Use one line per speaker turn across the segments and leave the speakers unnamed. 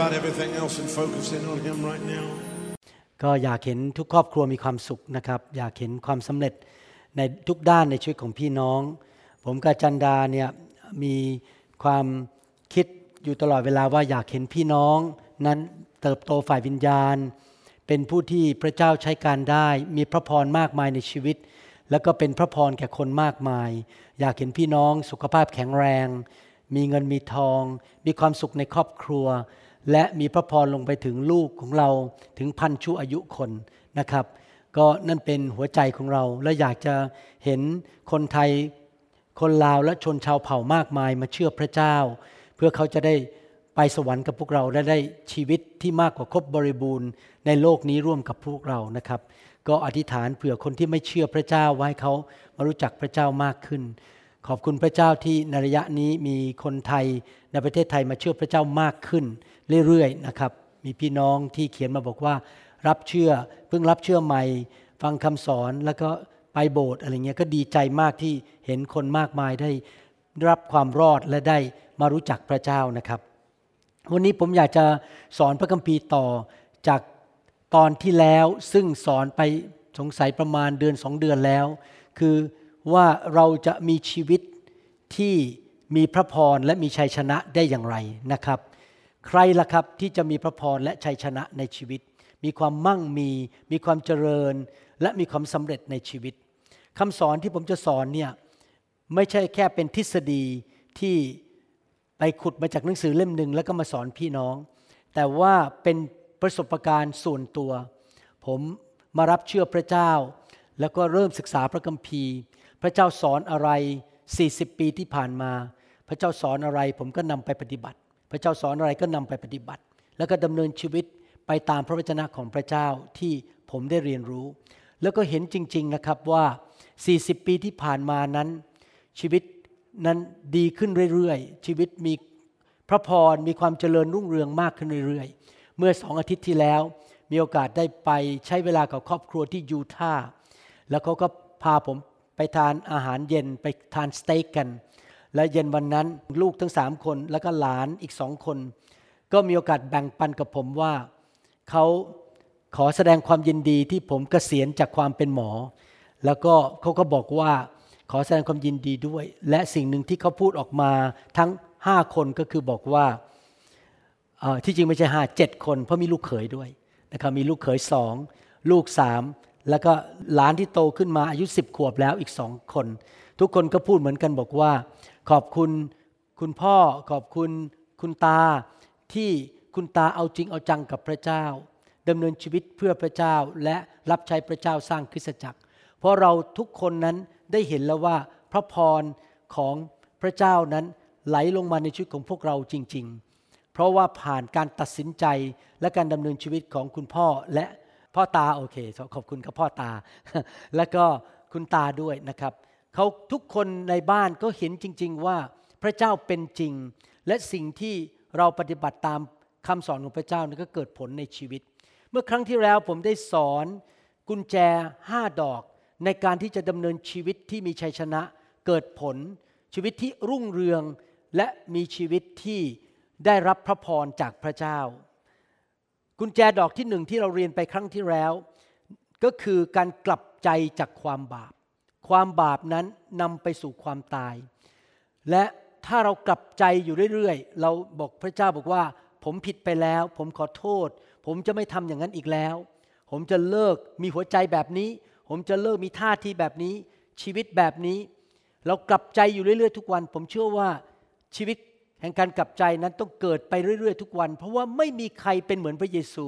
about everything else and focus in on Him right now.
ก็อยากเห็นทุกครอบครัวมีความสุขนะครับ อยากเห็นความสำเร็จในทุกด้านในชีวิตของพี่น้อง ผมกับจันดาเนี่ยมีความคิดอยู่ตลอดเวลาว่าอยากเห็นพี่น้อง นั้นเติบโตฝ่ายวิญญาณ เป็นผู้ที่พระเจ้าใช้การได้ มีพระพรมากมายในชีวิต แล้วก็เป็นพระพรแก่คนมากมาย อยากเห็นพี่น้องสุขภาพแข็งแรง มีเงินมีทอง มีความสุขในครอบครัว และมีพระพรลงไปถึงลูกของเราถึงพันชั่วอายุคนนะครับ ก็นั่นเป็นหัวใจของเรา และอยากจะเห็นคนไทยคนลาวและชนชาวเผ่ามากมายมาเชื่อพระเจ้า เพื่อเขาจะได้ไปสวรรค์กับพวกเราและได้ชีวิตที่มากกว่าครบบริบูรณ์ ในโลกนี้ร่วมกับพวกเรานะครับ ก็อธิษฐานเผื่อคนที่ไม่เชื่อพระเจ้าไว้เขามารู้จักพระเจ้ามากขึ้น ขอบคุณพระเจ้าที่ในระยะนี้มีคนไทยในประเทศไทยมาเชื่อพระเจ้ามากขึ้น เรื่อยๆนะครับ มีพี่น้องที่เขียนมาบอกว่า รับเชื่อเพิ่งรับเชื่อใหม่ ฟังคำสอนแล้วก็ไปโบสถ์อะไรเงี้ยก็ดีใจมากที่เห็นคนมากมายได้รับความรอดและได้มารู้จักพระเจ้านะครับ วันนี้ผมอยากจะสอนพระคัมภีร์ต่อจากตอนที่แล้วซึ่งสอนไปสงสัยประมาณเดือนสองเดือนแล้ว คือว่าเราจะมีชีวิตที่มีพระพรและมีชัยชนะได้อย่างไรนะครับ ใครล่ะครับที่จะมีพระพรและชัยชนะในชีวิต มีความมั่งมี มีความเจริญ และมีความสำเร็จในชีวิตคำสอนที่ผมจะสอนเนี่ยไม่ใช่แค่เป็นทฤษฎีที่ไปขุดมาจากหนังสือเล่มหนึ่งแล้วก็มาสอนพี่น้อง แต่ว่าเป็นประสบการณ์ส่วนตัว ผมมารับเชื่อพระเจ้า แล้วก็เริ่มศึกษาพระคัมภีร์ พระเจ้าสอนอะไร 40 ปีที่ผ่านมา พระเจ้าสอนอะไรผมก็นำไปปฏิบัติ พระเจ้าสอนอะไรก็นำไปปฏิบัติ แล้วก็ดำเนินชีวิตไปตามพระวจนะของพระเจ้าที่ผมได้เรียนรู้ แล้วก็เห็นจริง ๆนะครับว่า 40 ปีที่ผ่านมานั้น ชีวิตนั้นดีขึ้นเรื่อยๆ ชีวิตมีพระพรมีความเจริญรุ่งเรืองมากขึ้นเรื่อยๆ เมื่อสองอาทิตย์ที่แล้ว มีโอกาสได้ไปใช้เวลากับครอบครัวที่ยูทาห์แล้วเขาก็พาผมไปทานอาหารเย็นไปทานสเต็กกัน และเย็นวันนั้นลูกทั้งสามคนแล้วก็หลานอีกสองคน ก็มีโอกาสแบ่งปันกับผมว่าเขาขอแสดงความยินดีที่ผมเกษียณจากความเป็นหมอ แล้วก็เขาก็บอกว่าขอแสดงความยินดีด้วย และสิ่งหนึ่งที่เขาพูดออกมาทั้งห้าคนก็คือบอกว่าที่จริงไม่ใช่ห้าเจ็ดคน เพราะมีลูกเขยด้วยนะครับมีลูกเขยสองลูกสามแล้วก็หลานที่โตขึ้นมาอายุสิบขวบแล้วอีกสองคน ทุกคนก็พูดเหมือนกันบอกว่า ขอบคุณคุณพ่อขอบคุณคุณตาที่คุณตาเอาจริงเอาจังกับพระเจ้าดำเนินชีวิตเพื่อพระเจ้าและรับใช้พระเจ้าสร้างคริสตจักร เพราะเราทุกคนนั้นได้เห็นแล้วว่าพระพรของพระเจ้านั้นไหลลงมาในชีวิตของพวกเราจริง ๆ เพราะว่าผ่านการตัดสินใจและการดำเนินชีวิตของคุณพ่อและพ่อตาโอเค ขอบคุณครับพ่อตา และก็คุณตาด้วยนะครับ เขาทุกคนในบ้านก็เห็นจริง ๆ ว่าพระเจ้าเป็นจริง และสิ่งที่เราปฏิบัติตามคำสอนของพระเจ้านั้นก็เกิดผลในชีวิต เมื่อครั้งที่แล้วผมได้สอนกุญแจห้าดอกในการที่จะดำเนินชีวิตที่มีชัยชนะ เกิดผล ชีวิตที่รุ่งเรืองและมีชีวิตที่ได้รับพระพรจากพระเจ้า กุญแจดอกที่หนึ่งที่เราเรียนไปครั้งที่แล้ว ก็คือการกลับใจจากความบาป ความบาปนั้นนำไปสู่ความตาย และถ้าเรากลับใจอยู่เรื่อยๆ เราบอกพระเจ้าบอกว่า ผมผิดไปแล้ว ผมขอโทษ ผมจะไม่ทำอย่างนั้นอีกแล้ว ผมจะเลิกมีหัวใจแบบนี้ ผมจะเลิกมีท่าทีแบบนี้ ชีวิตแบบนี้ เรากลับใจอยู่เรื่อยๆ ทุกวัน ผมเชื่อว่าชีวิตแห่งการกลับใจนั้นต้องเกิดไปเรื่อยๆ ทุกวัน เพราะว่าไม่มีใครเป็นเหมือนพระเยซู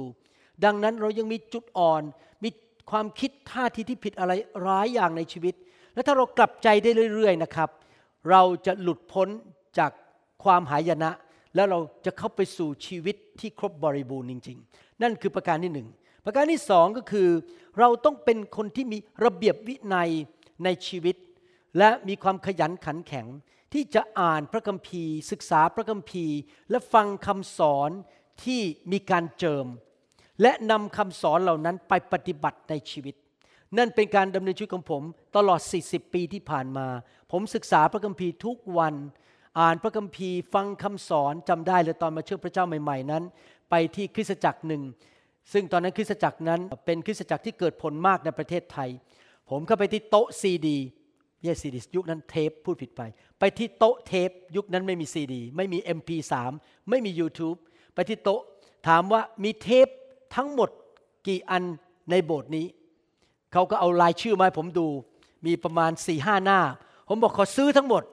ดังนั้นเรายังมีจุดอ่อน มีความคิดท่าทีที่ผิดอะไรร้ายอย่างในชีวิต และถ้าเรากลับใจได้เรื่อยๆนะครับ เราจะหลุดพ้นจากความหายนะ แล้วเราจะเข้าไปสู่ชีวิตที่ครบบริบูรณ์จริง ๆ นั่นคือประการที่หนึ่งประการที่สองก็คือ เราต้องเป็นคนที่มีระเบียบวินัยในชีวิต และมีความขยันขันแข็ง ที่จะอ่านพระคัมภีร์ ศึกษาพระคัมภีร์ และฟังคำสอนที่มีการเจิม และนำคำสอนเหล่านั้นไปปฏิบัติในชีวิต นั่นเป็นการดำเนินชีวิตของผม ตลอด 40 ปีที่ผ่านมา ผมศึกษาพระคัมภีร์ทุกวัน อ่านพระคัมภีร์ฟังคำสอนจำได้เลยตอนมาเชื่อพระเจ้าใหม่ ๆ นั้น ไปที่คริสตจักรหนึ่ง ซึ่งตอนนั้นคริสตจักรนั้นเป็นคริสตจักรที่เกิดผลมากในประเทศไทย ผมเข้าไปที่โต๊ะซีดีเยซีดียุคนั้นเทปพูดผิดไป ไปที่โต๊ะเทปยุคนั้นไม่มีซีดีไม่มี MP3 ไม่มี YouTube ไปที่โต๊ะถามว่ามีเทปทั้งหมดกี่อันในโบสถ์นี้ เขาก็เอารายชื่อมาให้ผมดู มีประมาณสี่ห้าหน้า ผมบอกขอซื้อทั้งหมด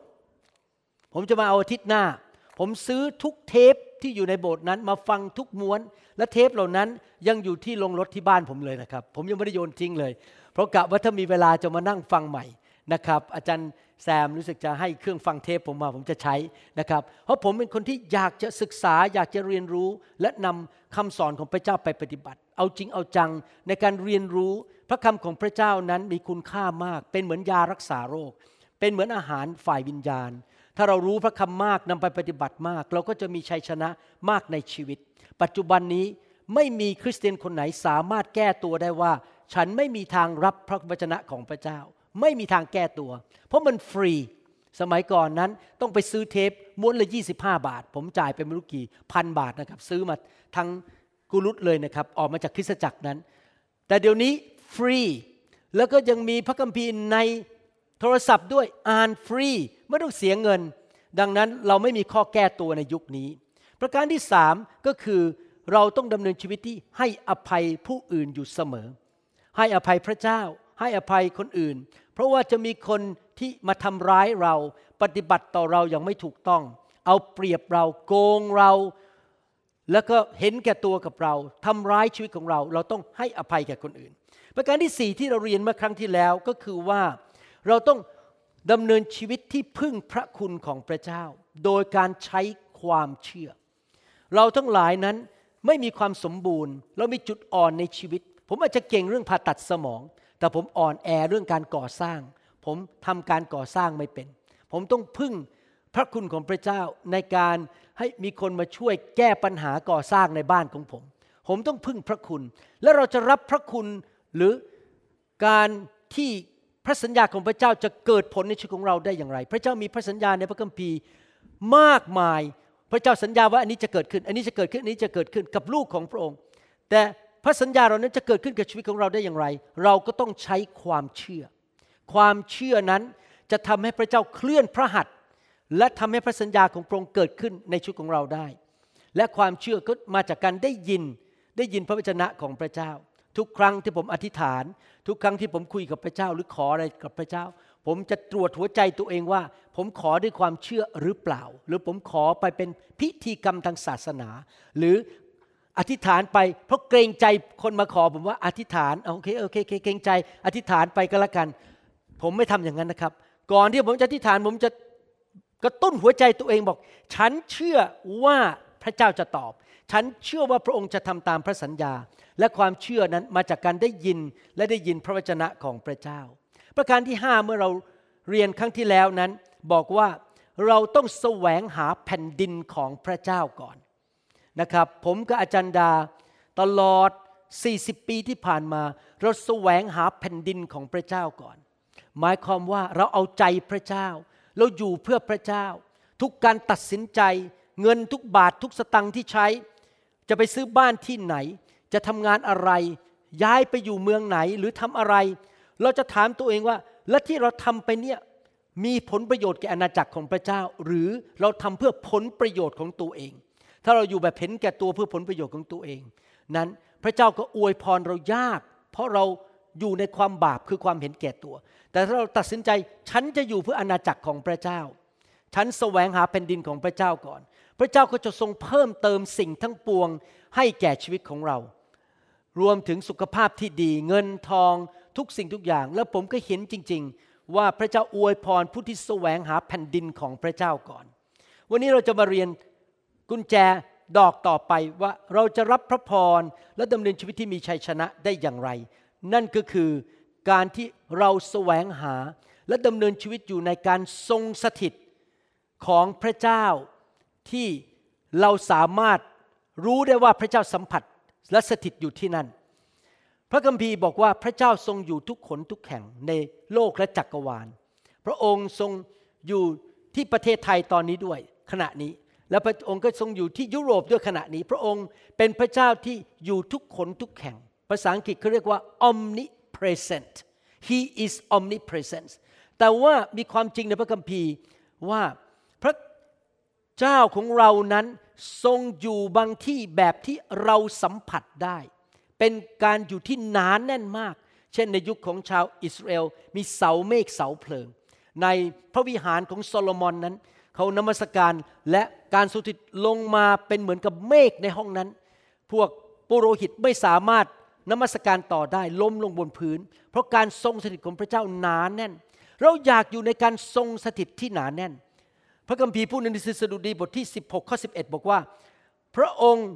ผมจะมาเอาอาทิตย์หน้า ผมซื้อทุกเทปที่อยู่ในโบสถ์นั้นมาฟังทุกม้วน และเทปเหล่านั้นยังอยู่ที่ลงรถที่บ้านผมเลยนะครับ ผมยังไม่ได้โยนทิ้งเลย เพราะกะว่าถ้ามีเวลาจะมานั่งฟังใหม่นะครับอาจารย์แซมรู้สึกจะให้เครื่องฟังเทปผมมาผมจะใช้นะครับ เพราะผมเป็นคนที่อยากจะศึกษาอยากจะเรียนรู้ และนำคำสอนของพระเจ้าไปปฏิบัติ เอาจริงเอาจังในการเรียนรู้พระคำของพระเจ้านั้นมีคุณค่ามาก เป็นเหมือนยารักษาโรค เป็นเหมือนอาหารฝ่ายวิญญาณ ถ้าเรารู้พระคำมากนำไปปฏิบัติมาก เราก็จะมีชัยชนะมากในชีวิต ปัจจุบันนี้ไม่มีคริสเตียนคนไหนสามารถแก้ตัวได้ว่า ฉันไม่มีทางรับพระวจนะของพระเจ้า ไม่มีทางแก้ตัว เพราะมันฟรี สมัยก่อนนั้นต้องไปซื้อเทปม้วนละ 25 บาท ผมจ่ายไปไม่รู้กี่พันบาทนะครับ ซื้อมาทั้ง กุลุตเลยนะครับ ออกมาจากคริสตจักรนั้น แต่เดี๋ยวนี้ฟรี แล้วก็ยังมีพระคัมภีร์ในโทรศัพท์ด้วยอ่านฟรีไม่ต้องเสียเงิน ดังนั้นเราไม่มีข้อแก้ตัวในยุคนี้ ประการที่สามก็คือเราต้องดำเนินชีวิตที่ให้อภัยผู้อื่นอยู่เสมอ ให้อภัยพระเจ้า ให้อภัยคนอื่น เพราะว่าจะมีคนที่มาทำร้ายเราปฏิบัติต่อเราอย่างไม่ถูกต้อง เอาเปรียบเราโกงเรา แล้วก็เห็นแก่ตัวกับเราทำร้ายชีวิตของเรา เราต้องให้อภัยแก่คนอื่น ประการที่สี่ที่เราเรียนเมื่อครั้งที่แล้วก็คือว่าเราต้องดำเนินชีวิตที่พึ่งพระคุณของพระเจ้า โดยการใช้ความเชื่อ เราทั้งหลายนั้นไม่มีความสมบูรณ์ เรามีจุดอ่อนในชีวิต ผมอาจจะเก่งเรื่องผ่าตัดสมอง แต่ผมอ่อนแอเรื่องการก่อสร้าง ผมทำการก่อสร้างไม่เป็น ผมต้องพึ่ง พระคุณของพระเจ้าในการให้มีคนมาช่วยแก้ปัญหาก่อสร้างในบ้านของผม ผมต้องพึ่งพระคุณ และเราจะรับพระคุณหรือการที่พระสัญญาของพระเจ้าจะเกิดผลในชีวิตของเราได้อย่างไร พระเจ้ามีพระสัญญาในพระคัมภีร์มากมาย พระเจ้าสัญญาว่าอันนี้จะเกิดขึ้น อันนี้จะเกิดขึ้น อันนี้จะเกิดขึ้นกับลูกของพระองค์ แต่พระสัญญาเรานั้นจะเกิดขึ้นกับชีวิตของเราได้อย่างไร เราก็ต้องใช้ความเชื่อ ความเชื่อนั้นจะทำให้พระเจ้าเคลื่อนพระหัตถ์ และทำให้พระสัญญาของพระองค์เกิดขึ้นในชีวิตของเราได้ และความเชื่อก็มาจากการได้ยินได้ยินพระวจนะของพระเจ้า ทุกครั้งที่ผมอธิษฐาน ทุกครั้งที่ผมคุยกับพระเจ้าหรือขออะไรกับพระเจ้า ผมจะตรวจหัวใจตัวเองว่า ผมขอด้วยความเชื่อหรือเปล่า หรือผมขอไปเป็นพิธีกรรมทางศาสนา หรืออธิษฐานไปเพราะเกรงใจคนมาขอผมว่าอธิษฐานโอเคโอเคเกรงใจ อธิษฐานไปก็แล้วกัน ผมไม่ทำอย่างนั้นนะครับ ก่อนที่ผมจะอธิษฐานผมจะ กระตุ้นหัวใจตัวเองบอก ฉันเชื่อว่าพระเจ้าจะตอบ ฉันเชื่อว่าพระองค์จะทำตามพระสัญญา และความเชื่อนั้นมาจากการได้ยินและได้ยินพระวจนะของพระเจ้า ประการที่ห้าเมื่อเราเรียนครั้งที่แล้วนั้น บอกว่าเราต้องแสวงหาแผ่นดินของพระเจ้าก่อนนะครับ ผมกับอาจารย์ดาตลอด 40 ปีที่ผ่านมา เราแสวงหาแผ่นดินของพระเจ้าก่อน หมายความว่าเราเอาใจพระเจ้า เราอยู่เพื่อพระเจ้า ทุกการตัดสินใจ เงินทุกบาททุกสตังค์ที่ใช้ จะไปซื้อบ้านที่ไหน จะทำงานอะไร ย้ายไปอยู่เมืองไหนหรือทำอะไร เราจะถามตัวเองว่า และที่เราทำไปเนี่ยมีผลประโยชน์แก่อาณาจักรของพระเจ้า หรือเราทำเพื่อผลประโยชน์ของตัวเอง ถ้าเราอยู่แบบเห็นแก่ตัวเพื่อผลประโยชน์ของตัวเอง นั้นพระเจ้าก็อวยพรเรายาก เพราะเรา อยู่ในความบาปคือความเห็นแก่ตัว แต่ถ้าเราตัดสินใจฉันจะอยู่เพื่ออาณาจักรของพระเจ้า ฉันแสวงหาแผ่นดินของพระเจ้าก่อน พระเจ้าก็จะทรงเพิ่มเติมสิ่งทั้งปวงให้แก่ชีวิตของเรา รวมถึงสุขภาพที่ดีเงินทองทุกสิ่งทุกอย่าง แล้วผมก็เห็นจริง ๆ ว่าพระเจ้าอวยพรผู้ที่แสวงหาแผ่นดินของพระเจ้าก่อน วันนี้เราจะมาเรียนกุญแจดอกต่อไปว่าเราจะรับพระพรและดำเนินชีวิตที่มีชัยชนะได้อย่างไร นั่นก็คือการที่เราแสวงหาและดำเนินชีวิตอยู่ในการทรงสถิตของพระเจ้าที่เราสามารถรู้ได้ว่าพระเจ้าสัมผัสและสถิตอยู่ที่นั่น พระคัมภีร์บอกว่าพระเจ้าทรงอยู่ทุกขนทุกแห่งในโลกและจักรวาล พระองค์ทรงอยู่ที่ประเทศไทยตอนนี้ด้วยขณะนี้ และพระองค์ก็ทรงอยู่ที่ยุโรปด้วยขณะนี้ พระองค์เป็นพระเจ้าที่อยู่ทุกขนทุกแห่ง ภาษาอังกฤษเขาเรียกว่า omnipresent he is omnipresent แต่ว่ามีความจริงในพระคัมภีร์ว่าพระเจ้าของเรานั้นทรงอยู่บางที่แบบที่เราสัมผัสได้ เป็นการอยู่ที่หนานแน่นมาก เช่นในยุคของชาวอิสราเอลมีเสาเมฆเสาเพลิง ในพระวิหารของโซโลมอนนั้น เขานมัสการและการสุติลงมาเป็นเหมือนกับเมฆในห้องนั้น พวกปุโรหิตไม่สามารถ นมัสการต่อได้ล้มลงบนพื้น เพราะการทรงสถิตของพระเจ้าหนาแน่น เราอยากอยู่ในการทรงสถิตที่หนาแน่น พระคัมภีร์พูดในหนังสือสดุดีบทที่ 16ข้อ11 บอกว่า พระองค์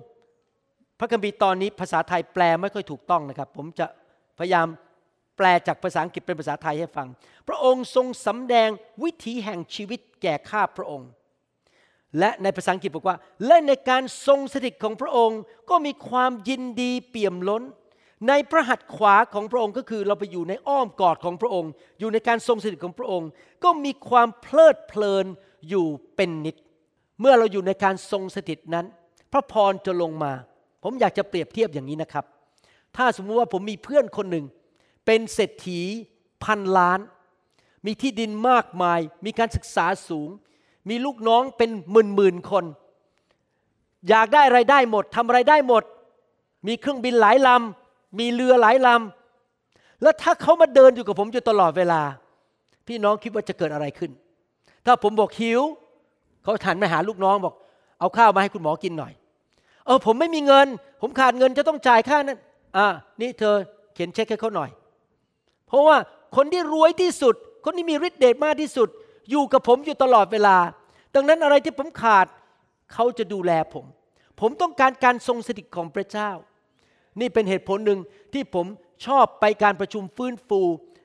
พระคัมภีร์ตอนนี้ภาษาไทยแปลไม่ค่อยถูกต้องนะครับ ผมจะพยายามแปลจากภาษาอังกฤษเป็นภาษาไทยให้ฟัง พระองค์ทรงสำแดงวิถีแห่งชีวิตแก่ข้าพระองค์ และในภาษาอังกฤษบอกว่า และในการทรงสถิตของพระองค์ก็มีความยินดีเปี่ยมล้น ในพระหัตถ์ขวาของพระองค์ก็คือเราไปอยู่ในอ้อมกอดของพระองค์ อยู่ในการทรงสถิตของพระองค์ ก็มีความเพลิดเพลินอยู่เป็นนิด เมื่อเราอยู่ในการทรงสถิตนั้น พระพรจะลงมา ผมอยากจะเปรียบเทียบอย่างนี้นะครับ ถ้าสมมติว่าผมมีเพื่อนคนหนึ่ง เป็นเศรษฐีพันล้าน มีที่ดินมากมาย มีการศึกษาสูง มีลูกน้องเป็นหมื่นหมื่นคน อยากได้อะไรได้หมดทำอะไรได้หมด มีเครื่องบินหลายลำ มีเรือหลายลำแล้วถ้าเขามาเดินอยู่กับผมอยู่ตลอดเวลา พี่น้องคิดว่าจะเกิดอะไรขึ้น ถ้าผมบอกหิวเขาหันมาหาลูกน้องบอก เอาข้าวมาให้คุณหมอกินหน่อย เออผมไม่มีเงิน ผมขาดเงินจะต้องจ่ายค่านั้นอ่านี่เธอเขียนเช็คให้เขาหน่อย เพราะว่าคนที่รวยที่สุด คนที่มีฤทธิ์เดชมากที่สุด อยู่กับผมอยู่ตลอดเวลา ดังนั้นอะไรที่ผมขาดเขาจะดูแลผม ผมต้องการการทรงสถิตของพระเจ้า นี่เป็นเหตุผลหนึ่งที่ผมชอบไปการประชุมฟื้นฟู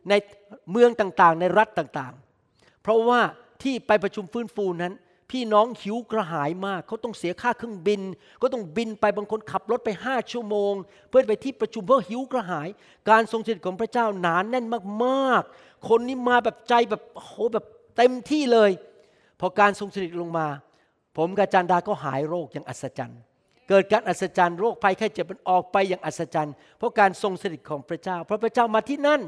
ในเมืองต่างๆ ในรัฐต่างๆ เพราะว่าที่ไปประชุมฟื้นฟูนั้น พี่น้องหิวกระหายมากเขาต้องเสียค่าเครื่องบิน ก็ต้องบินไปบางคนขับรถไปห้าชั่วโมง เพื่อไปที่ประชุมเพื่อหิวกระหาย การทรงสถิตของพระเจ้าหนานแน่นมากๆ คนนี้มาแบบใจแบบโหแบบเต็มที่เลย พอการทรงสถิตลงมา ผมกับจันดาก็หายโรคอย่างอัศจรรย์ เกิดการอัศจรรย์โรคภัยไข้เจ็บมันออกไปอย่างอัศจรรย์ เพราะการทรงสถิตของพระเจ้า เพราะพระเจ้ามาที่นั่น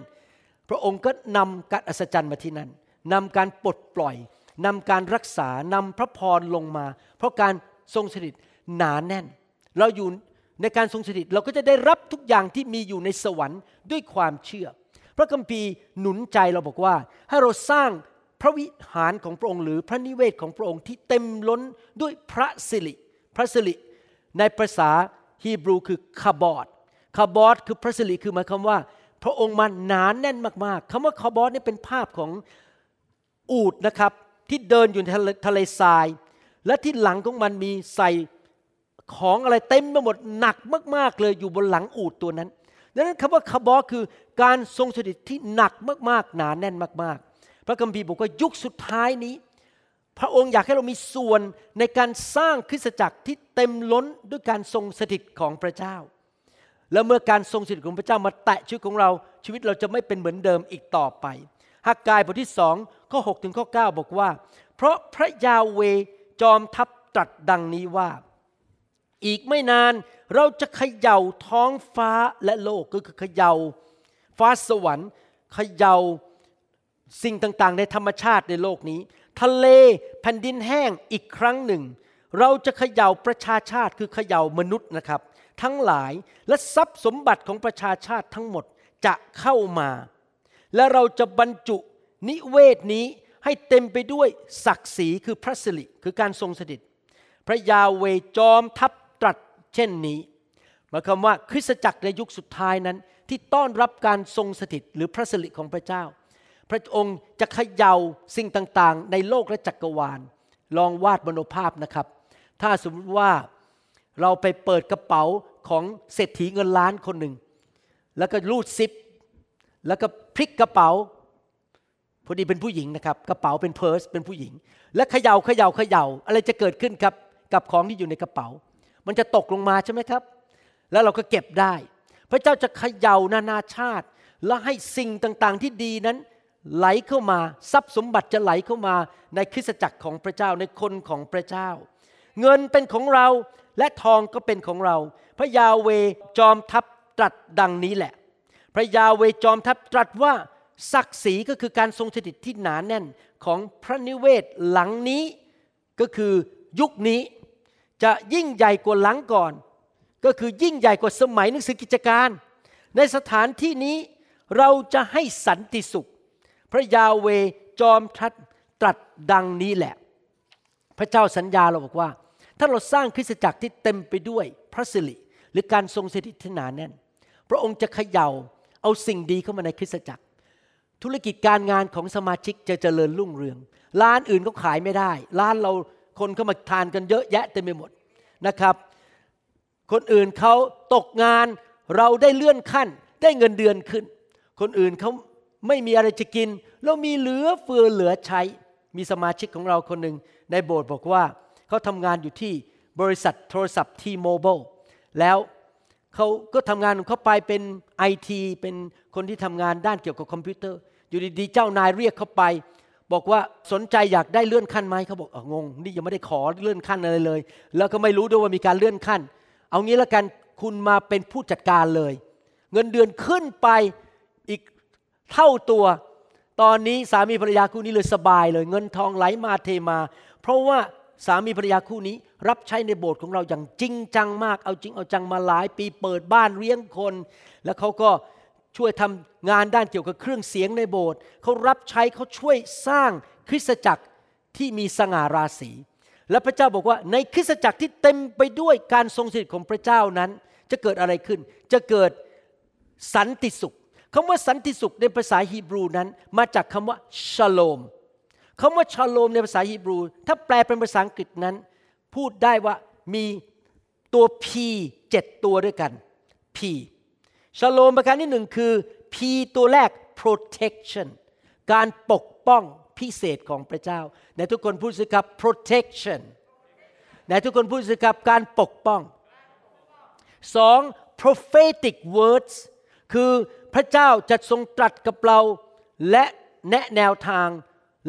พระองค์ก็นำการอัศจรรย์มาที่นั่นนำการปลดปล่อยนำการรักษานำพระพรลงมา เพราะการทรงสถิตหนาแน่น เราอยู่ในการทรงสถิตเราก็จะได้รับทุกอย่างที่มีอยู่ในสวรรค์ด้วยความเชื่อ พระคัมภีร์หนุนใจเราบอกว่า ให้เราสร้างพระวิหารของพระองค์หรือพระนิเวศของพระองค์ที่เต็มล้นด้วยพระสิริ พระสิริ ในภาษาฮีบรูคือคาบอดคาบอดคือพระสิริคือหมายความว่า พระองค์มันหนานแน่นมากๆคำว่าคาบอดนี่เป็นภาพของอูดนะครับที่เดินอยู่ในทะเลทราย และที่หลังของมันมีใส่ของอะไรเต็มไปหมดหนักมากๆเลยอยู่บนหลังอูดตัวนั้นดังนั้นคำว่าคาบอคือการทรงสถิตที่หนักมากๆ หนาแน่นมากๆ พระคัมภีร์บอกว่ายุคสุดท้ายนี้ พระองค์อยากให้เรามีส่วนในการสร้างคริสตจักรที่เต็มล้นด้วยการทรงสถิตของพระเจ้า แล้วเมื่อการทรงสถิตของพระเจ้ามาแตะชีวิตของเรา ชีวิตเราจะไม่เป็นเหมือนเดิมอีกต่อไปฮักกายบทที่สองข้อ6ถึงข้อ9บอกว่า เพราะพระยาเวจอมทัพตรัสดังนี้ว่า อีกไม่นานเราจะเขย่าท้องฟ้าและโลกก็คือเขย่าฟ้าสวรรค์เขย่าสิ่งต่างๆ ในธรรมชาติในโลกนี้ ทะเลแผ่นดินแห้งอีกครั้งหนึ่ง เราจะเขย่าประชาชาติคือเขย่ามนุษย์นะครับ ทั้งหลายและทรัพย์สมบัติของประชาชาติทั้งหมดจะเข้ามา และเราจะบรรจุนิเวศนี้ให้เต็มไปด้วยศักดิ์ศรีคือพระสิริคือการทรงสถิต พระยาเวจอมทัพตรัสเช่นนี้หมายความว่าคริสตจักรในยุคสุดท้ายนั้นที่ต้อนรับการทรงสถิตหรือพระสิริของพระเจ้า พระองค์จะเขย่าสิ่งต่างๆ ในโลกและจักรวาล ลองวาดมโนภาพนะครับ ถ้าสมมติว่าเราไปเปิดกระเป๋าของเศรษฐีเงินล้านคนหนึ่ง แล้วก็รูดซิป แล้วก็พลิกกระเป๋าพอดีเป็นผู้หญิงนะครับ กระเป๋าเป็นเพิร์สเป็นผู้หญิง และเขยา่าเขยา่าเขย่าอะไรจะเกิดขึ้นครับกับของที่อยู่ในกระเป๋า มันจะตกลงมาใช่ไหมครับ แล้วเราก็เก็บได้ พระเจ้าจะเขย่านานาชาติ และให้สิ่งต่างๆที่ดีนั้น ไหลเข้ามาทรัพย์สมบัติจะไหลเข้ามาในคริสตจักรของพระเจ้าในคนของพระเจ้า เงินเป็นของเราและทองก็เป็นของเรา พระยาเวจอมทัพตรัสดังนี้แหละ พระยาเวจอมทัพตรัสว่าศักดิ์ศรีก็คือการทรงสถิตที่หนาแน่นของพระนิเวศหลังนี้ก็คือยุคนี้จะยิ่งใหญ่กว่าหลังก่อน ก็คือยิ่งใหญ่กว่าสมัยหนังสือกิจการ ในสถานที่นี้เราจะให้สันติสุข พระยาเวจอมทัดตรัสดังนี้แหละ พระเจ้าสัญญาเราบอกว่า ถ้าเราสร้างคริสตจักรที่เต็มไปด้วยพระสิริหรือการทรงสถิตที่หนาแน่น พระองค์จะเขย่าเอาสิ่งดีเข้ามาในคริสตจักร ธุรกิจการงานของสมาชิกจะเจริญรุ่งเรือง ร้านอื่นก็ขายไม่ได้ ร้านเราคนเข้ามาทานกันเยอะแยะเต็มไปหมดนะครับ คนอื่นเขาตกงานเราได้เลื่อนขั้น ได้เงินเดือนขึ้น คนอื่นเขา ไม่มีอะไรจะกินเรามีเหลือเฟือเหลือใช้ มีสมาชิกของเราคนหนึ่งในโบสถ์บอกว่าเขาทำงานอยู่ที่บริษัทโทรศัพท์ T-Mobile แล้วเขาก็ทำงานของเขาไปเป็นไอทีเป็นคนที่ทำงานด้านเกี่ยวกับคอมพิวเตอร์ อยู่ดีๆเจ้านายเรียกเขาไป บอกว่าสนใจอยากได้เลื่อนขั้นไหมเขาบอกองง นี่ยังไม่ได้ขอเลื่อนขั้นอะไรเลย แล้วก็ไม่รู้ด้วยว่ามีการเลื่อนขั้น เอางี้แล้วกันคุณมาเป็นผู้จัดการเลย เงินเดือนขึ้นไป เท่าตัว ตอนนี้สามีภรรยาคู่นี้เลยสบายเลย เงินทองไหลมาเทมา เพราะว่าสามีภรรยาคู่นี้ รับใช้ในโบสถ์ของเราอย่างจริงจังมาก เอาจริงเอาจังมาหลายปีเปิดบ้านเลี้ยงคน แล้วเขาก็ช่วยทำงานด้านเกี่ยวกับเครื่องเสียงในโบสถ์เขารับใช้เขาช่วยสร้างคริสตจักรที่มีสง่าราศีและพระเจ้าบอกว่าในคริสตจักรที่เต็มไปด้วยการทรงสถิตของพระเจ้านั้น จะเกิดอะไรขึ้น จะเกิดสันติสุข คำว่าสันติสุขในภาษาฮีบรูนั้น มาจากคำว่าชโลมคำว่าชโลมในภาษาฮีบรู ถ้าแปลเป็นภาษาอังกฤษนั้น พูดได้ว่ามีตัว P เจ็ดตัวด้วยกัน P ชโลมประการที่หนึ่งคือ P ตัวแรก protection การปกป้องพิเศษของพระเจ้าในทุกคนพูดสิครับ protection ในทุกคนพูดสิครับการปกป้องสอง prophetic words คือพระเจ้าจะทรงตรัสกับเรา และแนะแนวทาง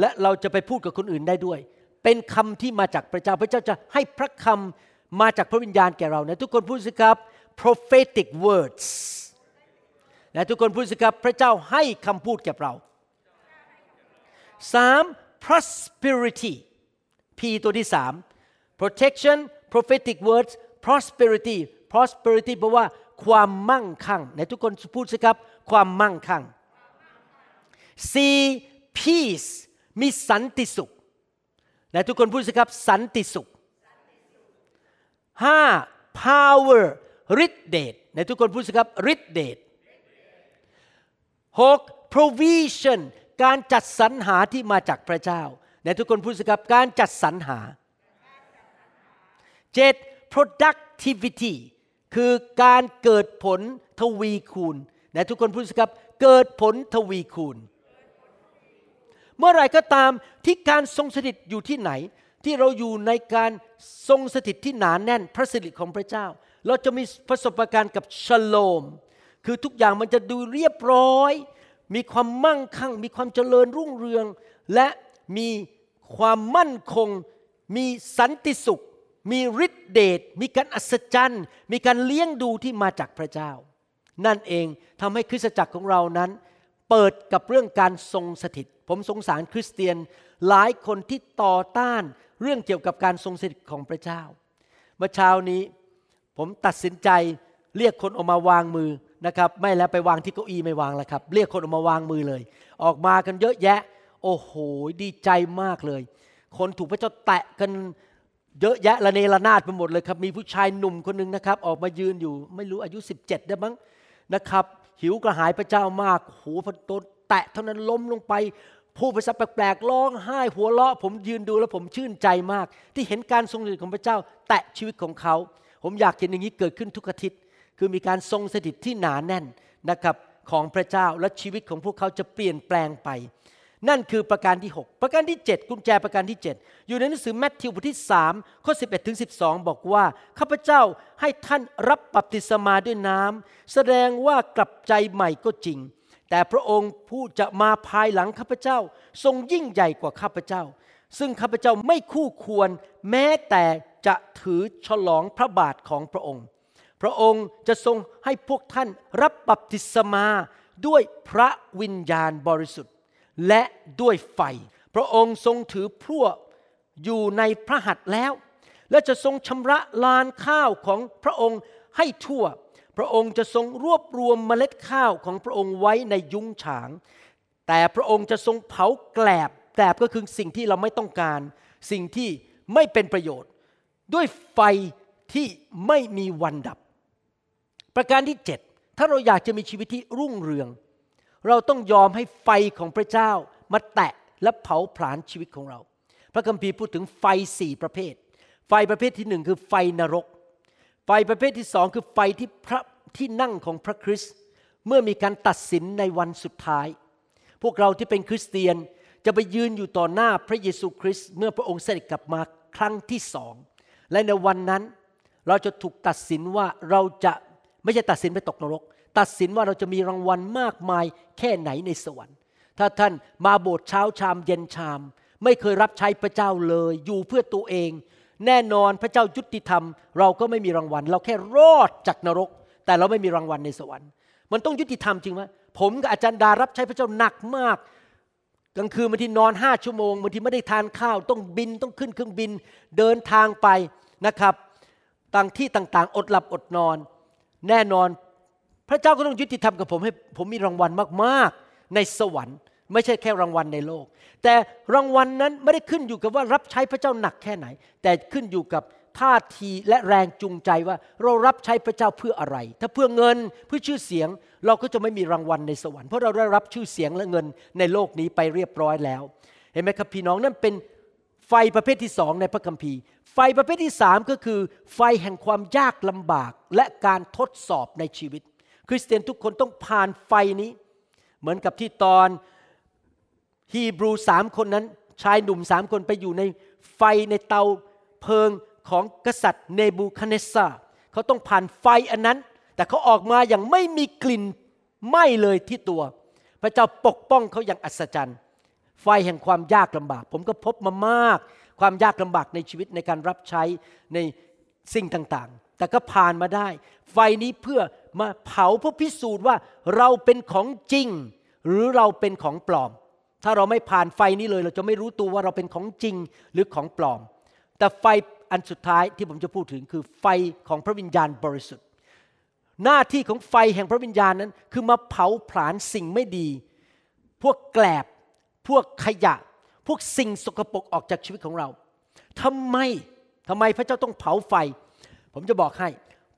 และเราจะไปพูดกับคนอื่นได้ด้วย เป็นคำที่มาจากพระเจ้า พระเจ้าจะให้พระคำมาจากพระวิญญาณแก่เรานะทุกคนพูดสิครับ prophetic words นะทุกคนพูดสิครับพระเจ้าให้คำพูดแก่เราสาม prosperity P ตัวที่สาม protection prophetic words prosperity prosperity แปลว่า ความมั่งคั่ง ในทุกคนพูดสิครับ ความมั่งคั่ง C peace มีสันติสุข และทุกคนพูดสิครับ สันติสุขห้า power ฤทธิเดชในทุกคนพูดสิครับฤทธิเดชหก provision การจัดสรรหาที่มาจากพระเจ้าในทุกคนพูดสิครับการจัดสรรหาเจ็ด productivity คือการเกิดผลทวีคูณในทุกคนพูดสิครับ เกิดผลทวีคูณ เมื่อไรก็ตามที่การทรงสถิตอยู่ที่ไหน ที่เราอยู่ในการทรงสถิตที่หนานแน่นพระสิริของพระเจ้า เราจะมีประสบการณ์กับชโลม คือทุกอย่างมันจะดูเรียบร้อย มีความมั่งคั่ง มีความเจริญรุ่งเรือง และมีความมั่นคง มีสันติสุข มีฤทธิเดชมีการอัศจรรย์ มีการเลี้ยงดูที่มาจากพระเจ้า นั่นเองทำให้คริสตจักรของเรานั้น เปิดกับเรื่องการทรงสถิต ผมสงสารคริสเตียนหลายคนที่ต่อต้านเรื่องเกี่ยวกับการทรงสถิตของพระเจ้า เมื่อเช้านี้ผมตัดสินใจเรียกคนออกมาวางมือนะครับ ไม่แล้วไปวางที่เก้าอี้ไม่วางแล้วครับ เรียกคนออกมาวางมือเลย ออกมากันเยอะแยะ โอ้โห ดีใจมากเลย คนถูกพระเจ้าแตะกัน เยอะแยะระเนระนาดไปหมดเลยครับ มีผู้ชายหนุ่มคนหนึ่งนะครับ ออกมายืนอยู่ไม่รู้อายุ 17 ได้มั้งนะครับ หิวกระหายพระเจ้ามากโหพอโดนแตะเท่านั้นล้มลงไปพูดภาษาแปลกๆร้องไห้หัวเราะ ผมยืนดูแล้วผมชื่นใจมาก ที่เห็นการทรงสถิตของพระเจ้า แตะชีวิตของเขา ผมอยากเห็นอย่างนี้เกิดขึ้นทุกอาทิตย์ คือมีการทรงสถิตที่หนาแน่นนะครับของพระเจ้าและชีวิตของพวกเขาจะเปลี่ยนแปลงไป นั่นคือประการที่ 6 ประการที่ 7 กุญแจประการที่ 7 อยู่ในหนังสือแมทธิวบทที่3ข้อ11ถึง12 บอกว่า ข้าพเจ้าให้ท่านรับบัพติศมาด้วยน้ำแสดงว่ากลับใจใหม่ก็จริง แต่พระองค์ผู้จะมาภายหลังข้าพเจ้า ทรงยิ่งใหญ่กว่าข้าพเจ้า ซึ่งข้าพเจ้าไม่คู่ควร แม้แต่จะถือฉลองพระบาทของพระองค์ พระองค์จะทรงให้พวกท่านรับบัพติศมาด้วยพระวิญญาณบริสุทธิ์ และด้วยไฟ พระองค์ทรงถือพลั่วอยู่ในพระหัตถ์แล้ว และจะทรงชำระลานข้าวของพระองค์ให้ทั่ว พระองค์จะทรงรวบรวมเมล็ดข้าวของพระองค์ไว้ในยุ้งฉาง แต่พระองค์จะทรงเผาแกลบแกลบก็คือสิ่งที่เราไม่ต้องการ สิ่งที่ไม่เป็นประโยชน์ ด้วยไฟที่ไม่มีวันดับ ประการที่ 7 ถ้าเราอยากจะมีชีวิตที่รุ่งเรือง เราต้องยอมให้ไฟของพระเจ้ามาแตะและเผาผลาญชีวิตของเรา พระคัมภีร์พูดถึงไฟสี่ประเภท ไฟประเภทที่หนึ่งคือไฟนรก ไฟประเภทที่สองคือไฟที่พระที่นั่งของพระคริสต์เมื่อมีการตัดสินในวันสุดท้าย พวกเราที่เป็นคริสเตียนจะไปยืนอยู่ต่อหน้าพระเยซูคริสต์เมื่อพระองค์เสด็จกลับมาครั้งที่สอง และในวันนั้นเราจะถูกตัดสินว่าเราจะไม่ใช่ตัดสินไปตกนรก ตัดสินว่าเราจะมีรางวัลมากมายแค่ไหนในสวรรค์ ถ้าท่านมาโบสถ์เช้าชามเย็นชาม ไม่เคยรับใช้พระเจ้าเลย อยู่เพื่อตัวเอง แน่นอนพระเจ้ายุติธรรม เราก็ไม่มีรางวัล เราแค่รอดจากนรก แต่เราไม่มีรางวัลในสวรรค์ มันต้องยุติธรรมจริงไหมผมกับอาจารย์ดารับใช้พระเจ้าหนักมากกลางคืนบางทีนอนห้าชั่วโมงบางทีไม่ได้ทานข้าว ต้องบินต้องขึ้นเครื่องบิน เดินทางไปนะครับต่างที่ต่างๆ อดหลับอดนอน แน่นอน พระเจ้าก็ต้องยุติธรรมกับผมให้ผมมีรางวัลมากๆ ในสวรรค์ ไม่ใช่แค่รางวัลในโลก แต่รางวัลนั้นไม่ได้ขึ้นอยู่กับว่ารับใช้พระเจ้าหนักแค่ไหน แต่ขึ้นอยู่กับท่าทีและแรงจูงใจว่าเรารับใช้พระเจ้าเพื่ออะไร ถ้าเพื่อเงินเพื่อชื่อเสียงเราก็จะไม่มีรางวัลในสวรรค์เพราะเราได้รับชื่อเสียงและเงินในโลกนี้ไปเรียบร้อยแล้ว เห็นไหมครับพี่น้องนั่นเป็นไฟประเภทที่สองในพระคัมภีร์ ไฟประเภทที่สามก็คือ ไฟแห่งความยากลำบากและการทดสอบในชีวิต ริสเตียนทุกคนต้องผ่านไฟนี้ เหมือนกับที่ตอนฮีบรูสามคนนั้น ชายหนุ่มสามคนไปอยู่ในไฟในเตาเพลิงของกษัตริย์เนบูคาเนซาเขาต้องผ่านไฟอันนั้น แต่เขาออกมาอย่างไม่มีกลิ่นไหม้เลยที่ตัว พระเจ้าปกป้องเขาอย่างอัศจรรย์ ไฟแห่งความยากลำบาก ผมก็พบมามาก ความยากลำบากในชีวิตในการรับใช้ในสิ่งต่างๆ แต่ก็ผ่านมาได้ ไฟนี้เพื่อ มาเผาเพื่อพิสูจน์ว่าเราเป็นของจริง หรือเราเป็นของปลอม ถ้าเราไม่ผ่านไฟนี้เลย เราจะไม่รู้ตัวว่าเราเป็นของจริงหรือของปลอม แต่ไฟอันสุดท้ายที่ผมจะพูดถึงคือไฟของพระวิญญาณบริสุทธิ์ หน้าที่ของไฟแห่งพระวิญญาณนั้น คือมาเผาผลาญสิ่งไม่ดี พวกแกลบ พวกขยะ พวกสิ่งสกปรกออกจากชีวิตของเราทำไมทำไมพระเจ้าต้องเผาไฟ ผมจะบอกให้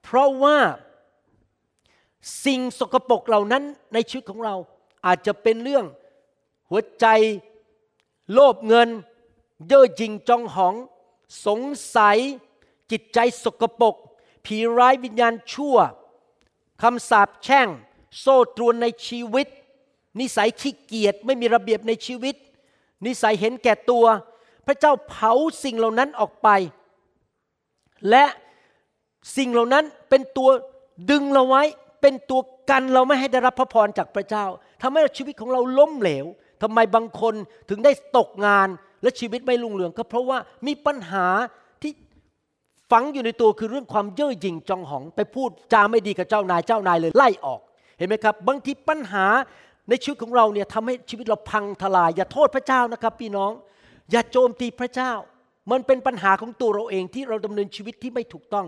เพราะว่า สิ่งสกปรกเหล่านั้นในชีวิตของเราอาจจะเป็นเรื่องหัวใจโลภเงิน เย่อหยิ่งจองหอง สงสัย จิตใจสกปรกผีร้ายวิญญาณชั่วคำสาปแช่ง โซ่ตรวนในชีวิต นิสัยขี้เกียจไม่มีระเบียบในชีวิต นิสัยเห็นแก่ตัว พระเจ้าเผาสิ่งเหล่านั้นออกไป และสิ่งเหล่านั้นเป็นตัวดึงเราไว้ เป็นตัวกันเราไม่ให้ได้รับพระพรจากพระเจ้าทำให้ชีวิตของเราล้มเหลวทำไมบางคนถึงได้ตกงาน และชีวิตไม่รุ่งเรืองก็เพราะว่ามีปัญหาที่ฝังอยู่ในตัวคือเรื่องความเย่อหยิ่งจองหอง ไปพูดจาไม่ดีกับเจ้านายเจ้านายเลยไล่ออก เห็นไหมครับ บางทีปัญหาในชีวิตของเราเนี่ยทำให้ชีวิตเราพังทลาย อย่าโทษพระเจ้านะครับ พี่น้อง อย่าโจมตีพระเจ้า มันเป็นปัญหาของตัวเราเองที่เราดำเนินชีวิตที่ไม่ถูกต้อง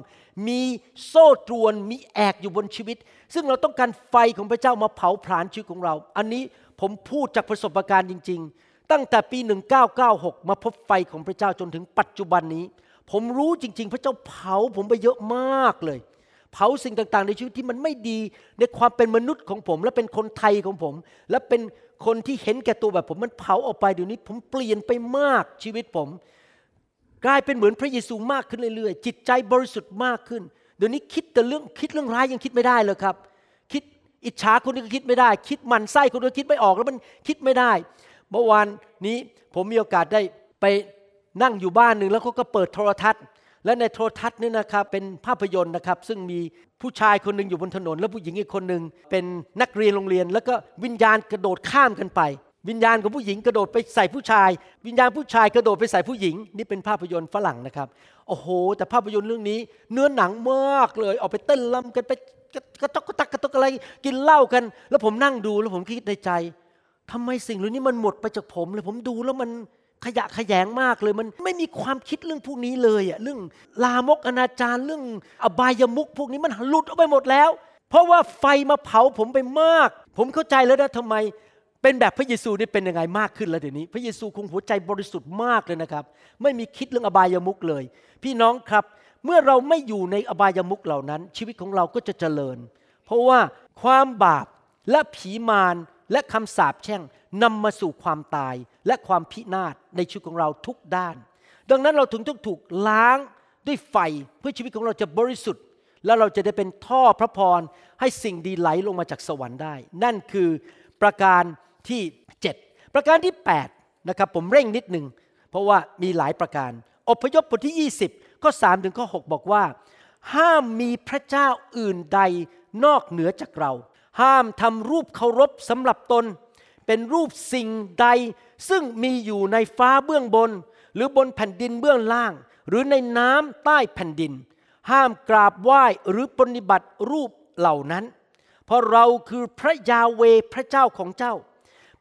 มีโซ่ตรวนมีแอกอยู่บนชีวิต ซึ่งเราต้องการไฟของพระเจ้ามาเผาผลาญชีวิตของเรา อันนี้ผมพูดจากประสบการณ์จริง ๆ ตั้งแต่ปี 1996 มาพบไฟของพระเจ้าจนถึงปัจจุบันนี้ ผมรู้จริง ๆ พระเจ้าเผาผมไปเยอะมากเลย เผาสิ่งต่างๆ ในชีวิตที่มันไม่ดีในความเป็นมนุษย์ของผม และเป็นคนไทยของผม และเป็นคนที่เห็นแก่ตัวแบบผมมันเผาออกไปเดี๋ยวนี้ ผมเปลี่ยนไปมากชีวิตผม กลายเป็นเหมือนพระเยซูมากขึ้นเรื่อยๆ จิตใจบริสุทธิ์มากขึ้น เดี๋ยวนี้คิดแต่เรื่องคิดเรื่องร้ายยังคิดไม่ได้เลยครับ คิดอิจฉาคนนี้ก็คิดไม่ได้ คิดมันไส้คนนี้ก็คิดไม่ออกแล้วมันคิดไม่ได้ เมื่อวานนี้ผมมีโอกาสได้ไปนั่งอยู่บ้านหนึ่งแล้วเขาก็เปิดโทรทัศน์ และในโทรทัศน์นี่นะครับเป็นภาพยนตร์นะครับซึ่งมีผู้ชายคนหนึ่งอยู่บนถนน แล้วผู้หญิงอีกคนหนึ่งเป็นนักเรียนโรงเรียน แล้วก็วิญญาณกระโดดข้ามกันไป วิญญาณของผู้หญิงกระโดดไปใส่ผู้ชาย วิญญาณผู้ชายกระโดดไปใส่ผู้หญิง นี่เป็นภาพยนตร์ฝรั่งนะครับโอ้โห แต่ภาพยนตร์เรื่องนี้ เนื้อหนังมากเลยออกไปเต้นลำกันไปกระตกกระตักกระตกอะไรกินเหล้ากัน แล้วผมนั่งดูแล้วผมคิดในใจทำไมสิ่งเหล่านี้มันหมดไปจากผมเลยผมดูแล้วมันขยะขยงมากเลยมันไม่มีความคิดเรื่องพวกนี้เลยอะเรื่องลามกอนาจารเรื่องอบายมุกพวกนี้มันหลุดออกไปหมดแล้ว เพราะว่าไฟมาเผาผมไปมาก ผมเข้าใจแล้วนะทำไม เป็นแบบพระเยซูนี่เป็นยังไงมากขึ้นแล้วเดี๋ยวนี้ พระเยซูคงหัวใจบริสุทธิ์มากเลยนะครับ ไม่มีคิดเรื่องอบายมุกเลย พี่น้องครับเมื่อเราไม่อยู่ในอบายมุกเหล่านั้น ชีวิตของเราก็จะเจริญ เพราะว่าความบาปและผีมารและคำสาปแช่งนำมาสู่ความตายและความพินาศในชีวิตของเราทุกด้าน ดังนั้นเราถึงต้องถูกล้างด้วยไฟเพื่อชีวิตของเราจะบริสุทธิ์ แล้วเราจะได้เป็นท่อพระพรให้สิ่งดีไหลลงมาจากสวรรค์ได้ นั่นคือประการ ที่ 7 ประการที่8นะครับผมเร่งนิดหนึ่งเพราะว่ามีหลายประการ อพยพบทที่ 20 ข้อ 3 ถึงข้อ 6 บอกว่า ห้ามมีพระเจ้าอื่นใดนอกเหนือจากเรา ห้ามทำรูปเคารพสำหรับตน เป็นรูปสิ่งใด ซึ่งมีอยู่ในฟ้าเบื้องบน หรือบนแผ่นดินเบื้องล่าง หรือในน้ำใต้แผ่นดิน ห้ามกราบไหว้หรือปฏิบัติรูปเหล่านั้น เพราะเราคือพระยาเวพระเจ้าของเจ้า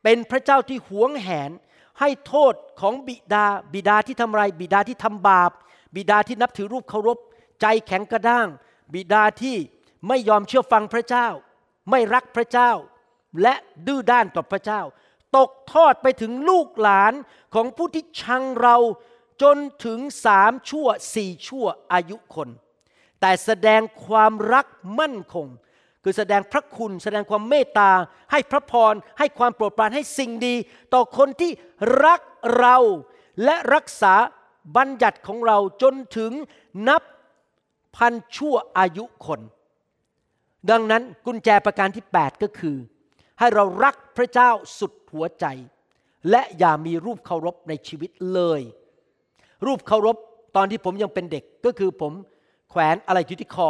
เป็นพระเจ้าที่หวงแหน ให้โทษของบิดา บิดาที่ทำไร บิดาที่ทำบาป บิดาที่นับถือรูปเคารพ ใจแข็งกระด้าง บิดาที่ไม่ยอมเชื่อฟังพระเจ้า ไม่รักพระเจ้า และดื้อด้านต่อพระเจ้า ตกทอดไปถึงลูกหลานของผู้ที่ชังเราจนถึงสามชั่วสี่ชั่วอายุคน แต่แสดงความรักมั่นคง คือแสดงพระคุณแสดงความเมตตา ให้พระพร ให้ความโปรดปรานให้สิ่งดี ต่อคนที่รักเราและรักษาบัญญัติของเราจนถึงนับพันชั่วอายุคน ดังนั้นกุญแจประการที่ 8 ก็คือ ให้เรารักพระเจ้าสุดหัวใจ และอย่ามีรูปเคารพในชีวิตเลย รูปเคารพตอนที่ผมยังเป็นเด็กก็คือผมแขวนอะไรอยู่ที่คอ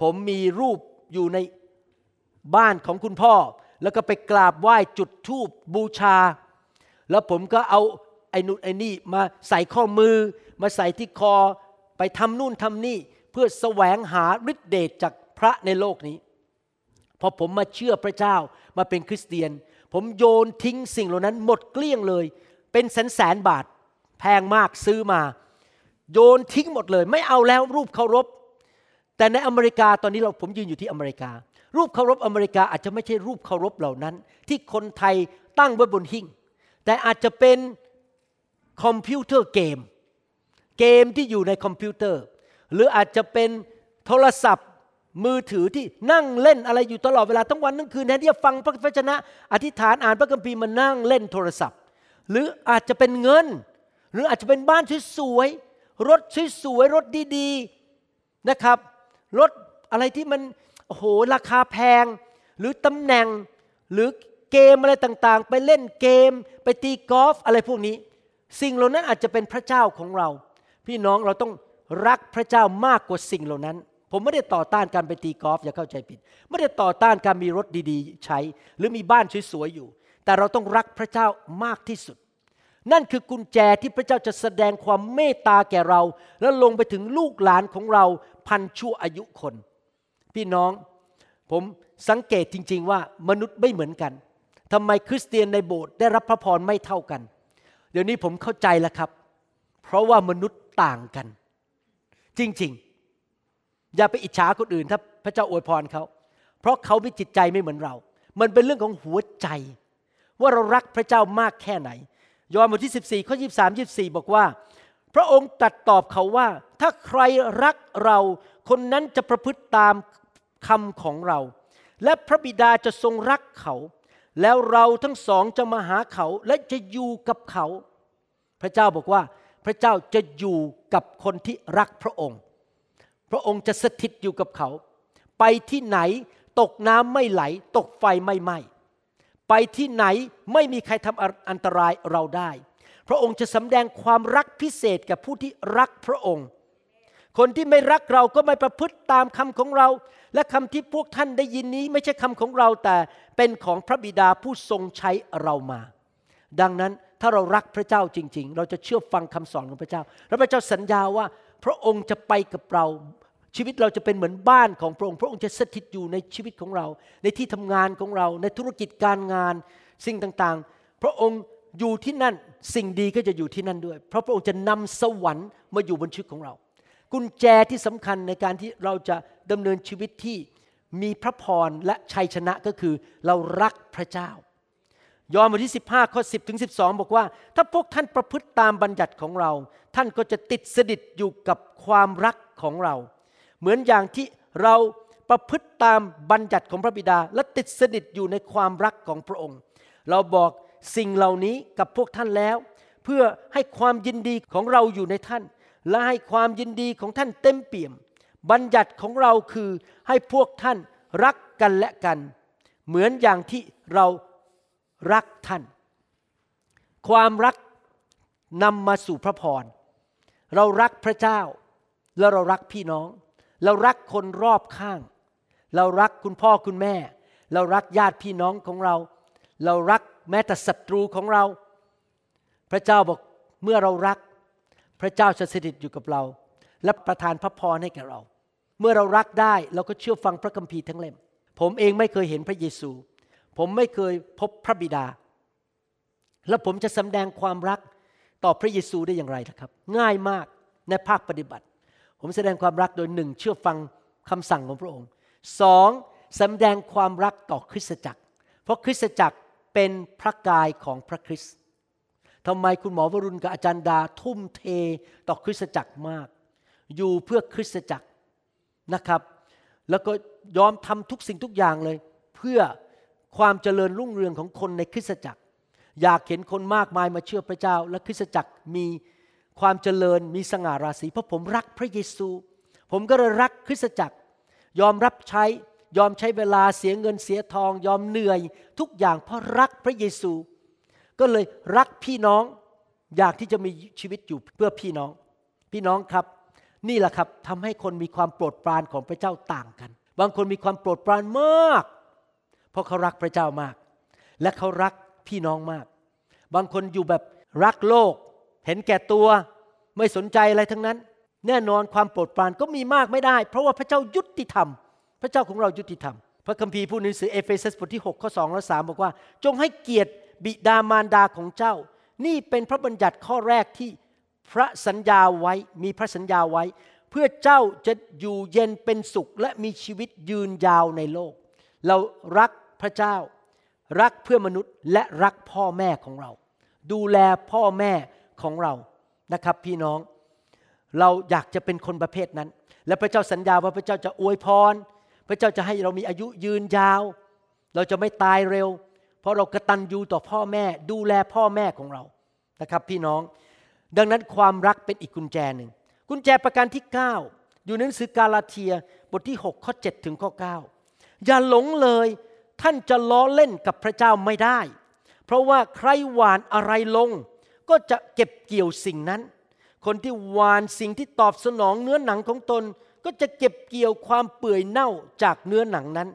ผมมีรูป อยู่ในบ้านของคุณพ่อ แล้วก็ไปกราบไหว้จุดธูปบูชา แล้วผมก็เอาไอ้นู่นไอ้นี่มาใส่ข้อมือ มาใส่ที่คอไปทำนู่นทำนี่ เพื่อแสวงหาฤทธิเดชจากพระในโลกนี้ พอผมมาเชื่อพระเจ้ามาเป็นคริสเตียน ผมโยนทิ้งสิ่งเหล่านั้นหมดเกลี้ยงเลย เป็นแสนแสนบาทแพงมากซื้อมา โยนทิ้งหมดเลย ไม่เอาแล้วรูปเคารพ แต่ในอเมริกาตอนนี้เราผมยืนอยู่ที่อเมริกา รูปเคารพอเมริกาอาจจะไม่ใช่รูปเคารพเหล่านั้น ที่คนไทยตั้งไว้บนหิ้งแต่อาจจะเป็นคอมพิวเตอร์เกม เกมที่อยู่ในคอมพิวเตอร์ หรืออาจจะเป็นโทรศัพท์มือถือที่นั่งเล่นอะไรอยู่ตลอดเวลาทั้งวันทั้งคืนแทนที่จะฟังพระวจนะ อธิษฐานอ่านพระคัมภีร์มานั่งเล่นโทรศัพท์ หรืออาจจะเป็นเงิน หรืออาจจะเป็นบ้านสวยๆรถสวยๆรถดีๆนะครับ รถอะไรที่มันโอ้โหราคาแพง หรือตำแหน่งหรือเกมอะไรต่างๆ ไปเล่นเกม ไปตีกอล์ฟอะไรพวกนี้ สิ่งเหล่านั้นอาจจะเป็นพระเจ้าของเรา พี่น้องเราต้องรักพระเจ้ามากกว่าสิ่งเหล่านั้น ผมไม่ได้ต่อต้านการไปตีกอล์ฟอย่าเข้าใจผิด ไม่ได้ต่อต้านการมีรถดีๆ ใช้ หรือมีบ้านสวยๆอยู่ แต่เราต้องรักพระเจ้ามากที่สุด นั่นคือกุญแจที่พระเจ้าจะแสดงความเมตตาแก่เรา แล้วลงไปถึงลูกหลานของเรา พันชั่วอายุคน พี่น้องผมสังเกตจริง ๆ ว่ามนุษย์ไม่เหมือนกันทำไมคริสเตียนในโบสถ์ได้รับพระพรไม่เท่ากัน เดี๋ยวนี้ผมเข้าใจแล้วครับ เพราะว่ามนุษย์ต่างกัน จริงๆ อย่าไปอิจฉาคนอื่นถ้าพระเจ้าอวยพรเขา เพราะเขามีจิตใจไม่เหมือนเรา มันเป็นเรื่องของหัวใจ ว่าเรารักพระเจ้ามากแค่ไหน ยอห์นบทที่ 14 ข้อ 23 24 บอกว่า พระองค์ตรัสตอบเขาว่า ถ้าใครรักเราคนนั้นจะประพฤติตามคำของเรา และพระบิดาจะทรงรักเขา แล้วเราทั้งสองจะมาหาเขาและจะอยู่กับเขา พระเจ้าบอกว่า พระเจ้าจะอยู่กับคนที่รักพระองค์ พระองค์จะสถิตอยู่กับเขา ไปที่ไหนตกน้ำไม่ไหล ตกไฟไม่ไหม้ไปที่ไหนไม่มีใครทำอันตรายเราได้ พระองค์จะสำแดงความรักพิเศษกับผู้ที่รักพระองค์ คนที่ไม่รักเราก็ไม่ประพฤติตามคำของเรา และคำที่พวกท่านได้ยินนี้ไม่ใช่คำของเราแต่เป็นของพระบิดาผู้ทรงใช้เรามา ดังนั้นถ้าเรารักพระเจ้าจริง ๆ เราจะเชื่อฟังคำสอนของพระเจ้า และพระเจ้าสัญญาว่าพระองค์จะไปกับเราชีวิตเราจะเป็นเหมือนบ้านของพระองค์ พระองค์จะสถิตอยู่ในชีวิตของเรา ในที่ทำงานของเรา ในธุรกิจการงาน สิ่งต่างๆ พระองค์ อยู่ที่นั่นสิ่งดีก็จะอยู่ที่นั่นด้วย เพราะพระองค์จะนำสวรรค์มาอยู่บนชีวิตของเรา กุญแจที่สำคัญในการที่เราจะดำเนินชีวิตที่มีพระพรและชัยชนะก็คือเรารักพระเจ้า ยอห์นบทที่ 15 ข้อ 10 ถึง 12 บอกว่า ถ้าพวกท่านประพฤติตามบัญญัติของเรา ท่านก็จะติดสนิทอยู่กับความรักของเรา เหมือนอย่างที่เราประพฤติตามบัญญัติของพระบิดา และติดสนิทอยู่ในความรักของพระองค์ เราบอก สิ่งเหล่านี้กับพวกท่านแล้ว เพื่อให้ความยินดีของเราอยู่ในท่าน และให้ความยินดีของท่านเต็มเปี่ยม บัญญัติของเราคือให้พวกท่านรักกันและกัน เหมือนอย่างที่เรารักท่าน ความรักนำมาสู่พระพร เรารักพระเจ้า และเรารักพี่น้อง เรารักคนรอบข้าง เรารักคุณพ่อคุณแม่ เรารักญาติพี่น้องของเรา เรารัก แม้แต่ศัตรูของเรา พระเจ้าบอกเมื่อเรารัก พระเจ้าจะสถิตอยู่กับเรา และประทานพระพรให้แก่เรา เมื่อเรารักได้เราก็เชื่อฟังพระคัมภีร์ทั้งเล่ม ผมเองไม่เคยเห็นพระเยซู ผมไม่เคยพบพระบิดา แล้วผมจะสำแดงความรักต่อพระเยซูได้อย่างไรล่ะครับ ง่ายมากในภาคปฏิบัติ ผมแสดงความรักโดยหนึ่งเชื่อฟังคำสั่งของพระองค์สองแสดงความรักต่อคริสตจักร เพราะคริสตจักร เป็นพระกายของพระคริสต์ทำไมคุณหมอวรุณกับอาจารย์ดาทุ่มเทต่อคริสตจักรมาก อยู่เพื่อคริสตจักรนะครับ แล้วก็ยอมทำทุกสิ่งทุกอย่างเลย เพื่อความเจริญรุ่งเรืองของคนในคริสตจักร อยากเห็นคนมากมายมาเชื่อพระเจ้า และคริสตจักรมีความเจริญมีสง่าราศีเพราะผมรักพระเยซู ผมก็เลยรักคริสตจักร ยอมรับใช้ ยอมใช้เวลาเสียเงินเสียทอง ยอมเหนื่อย ทุกอย่างเพราะรักพระเยซู ก็เลยรักพี่น้องอยากที่จะมีชีวิตอยู่เพื่อพี่น้อง พี่น้องครับ นี่แหละครับทำให้คนมีความโปรดปรานของพระเจ้าต่างกัน บางคนมีความโปรดปรานมาก เพราะเขารักพระเจ้ามาก และเขารักพี่น้องมาก บางคนอยู่แบบรักโลก เห็นแก่ตัว ไม่สนใจอะไรทั้งนั้น แน่นอนความโปรดปรานก็มีมากไม่ได้ เพราะว่าพระเจ้ายุติธรรม พระเจ้าของเรายุติธรรม พระคัมภีร์พูดในหนังสือเอเฟซัสบทที่6ข้อ2และ3บอกว่า จงให้เกียรติบิดามารดาของเจ้า นี่เป็นพระบัญญัติข้อแรกที่พระสัญญาไว้มีพระสัญญาไว้ เพื่อเจ้าจะอยู่เย็นเป็นสุขและมีชีวิตยืนยาวในโลก เรารักพระเจ้า รักเพื่อมนุษย์และรักพ่อแม่ของเรา ดูแลพ่อแม่ของเรานะครับพี่น้อง เราอยากจะเป็นคนประเภทนั้น และพระเจ้าสัญญาว่าพระเจ้าจะอวยพร พระเจ้าจะให้เรามีอายุยืนยาว เราจะไม่ตายเร็ว เพราะเรากระตันยูต่อพ่อแม่ ดูแลพ่อแม่ของเรานะครับ พี่น้อง ดังนั้นความรักเป็นอีกกุญแจหนึ่งกุญแจประการที่ 9 อยู่ในหนังสือกาลาเทียบทที่ 6 ข้อ 7 ถึงข้อ 9 อย่าหลงเลยท่านจะล้อเล่นกับพระเจ้าไม่ได้ เพราะว่าใครหวานอะไรลง ก็จะเก็บเกี่ยวสิ่งนั้น คนที่หวานสิ่งที่ตอบสนองเนื้อหนังของตน ก็จะเก็บเกี่ยวความเปื่อยเน่าจากเนื้อหนังนั้น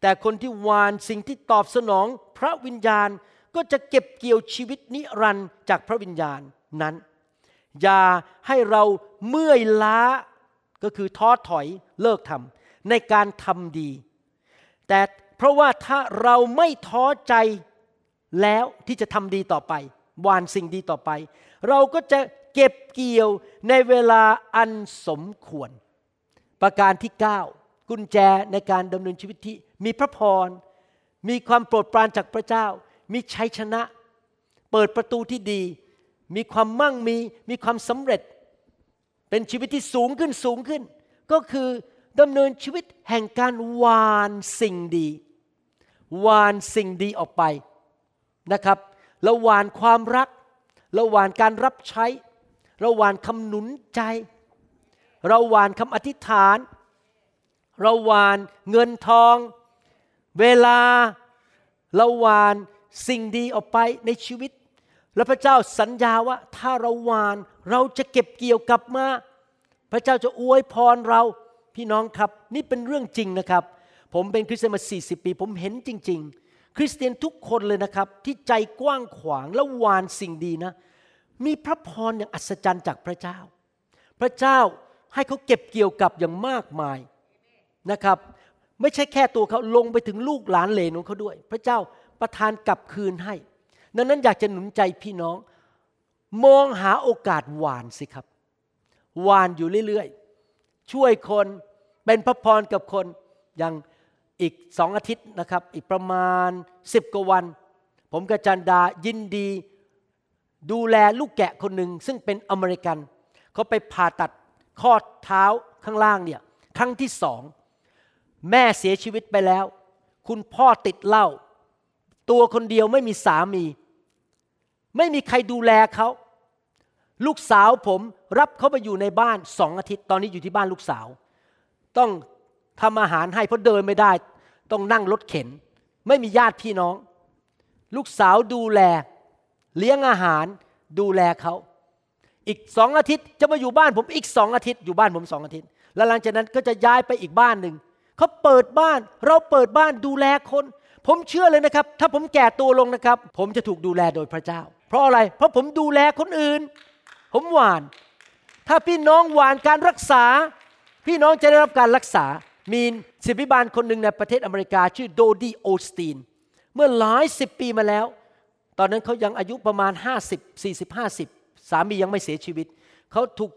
แต่คนที่หวานสิ่งที่ตอบสนองพระวิญญาณก็จะเก็บเกี่ยวชีวิตนิรันดร์จากพระวิญญาณนั้น อย่าให้เราเมื่อยล้าก็คือท้อถอยเลิกทำในการทำดี แต่เพราะว่าถ้าเราไม่ท้อใจแล้วที่จะทำดีต่อไปวานสิ่งดีต่อไป เราก็จะเก็บเกี่ยวในเวลาอันสมควร ประการที่ 9 กุญแจในการดำเนินชีวิตที่มีพระพร มีความโปรดปรานจากพระเจ้า มีชัยชนะ เปิดประตูที่ดี มีความมั่งมี มีความสำเร็จ เป็นชีวิตที่สูงขึ้นสูงขึ้น ก็คือดำเนินชีวิตแห่งการวานสิ่งดี วานสิ่งดีออกไปนะครับราหวานความรักราหวานการรับใช้ราหวานคำหนุนใจ เราหวานคำอธิษฐาน เราหวานเงินทอง เวลาเราหวานสิ่งดีออกไปในชีวิต และพระเจ้าสัญญาว่าถ้าเราหวานเราจะเก็บเกี่ยวกลับมา พระเจ้าจะอวยพรเราพี่น้องครับ นี่เป็นเรื่องจริงนะครับ ผมเป็นคริสเตียนมา 40 ปี ผมเห็นจริง ๆ คริสเตียนทุกคนเลยนะครับ ที่ใจกว้างขวางและวานสิ่งดีนะ มีพระพรอย่างอัศจรรย์จากพระเจ้า พระเจ้า ให้เขาเก็บเกี่ยวกับอย่างมากมายนะครับ ไม่ใช่แค่ตัวเขาลงไปถึงลูกหลานเหลนของเขาด้วย พระเจ้าประทานกลับคืนให้ ดังนั้นอยากจะหนุนใจพี่น้อง มองหาโอกาสหวานสิครับ หวานอยู่เรื่อยๆ ช่วยคนเป็นพระพรกับคนอย่างอีกสองอาทิตย์นะครับ อีกประมาณสิบกว่าวัน ผมกับจันดายินดี ดูแลลูกแกะคนหนึ่งซึ่งเป็นอเมริกันเขาไปผ่าตัด ข้อเท้าข้างล่างเนี่ยครั้งที่สองแม่เสียชีวิตไปแล้ว คุณพ่อติดเหล้าตัวคนเดียวไม่มีสามี ไม่มีใครดูแลเขา ลูกสาวผมรับเขาไปอยู่ในบ้านสองอาทิตย์ตอนนี้อยู่ที่บ้านลูกสาว ต้องทำอาหารให้เพราะเดินไม่ได้ ต้องนั่งรถเข็น ไม่มีญาติพี่น้อง ลูกสาวดูแล เลี้ยงอาหารดูแลเขา อีกสองอาทิตย์จะมาอยู่บ้านผมอีกสองอาทิตย์อยู่บ้านผมสองอาทิตย์ แล้วหลังจากนั้นก็จะย้ายไปอีกบ้านหนึ่งเขาเปิดบ้าน เราเปิดบ้านดูแลคน ผมเชื่อเลยนะครับ ถ้าผมแก่ตัวลงนะครับ ผมจะถูกดูแลโดยพระเจ้า เพราะอะไร เพราะผมดูแลคนอื่น ผมหวาน ถ้าพี่น้องหวานการรักษา พี่น้องจะได้รับการรักษา มีศิบิบาลคนหนึ่งในประเทศอเมริกา ชื่อโดดีโอสตีน เมื่อหลายสิบปีมาแล้ว ตอนนั้นเขายังอายุประมาณ 50 40 50 สามียังไม่เสียชีวิต เขาถูก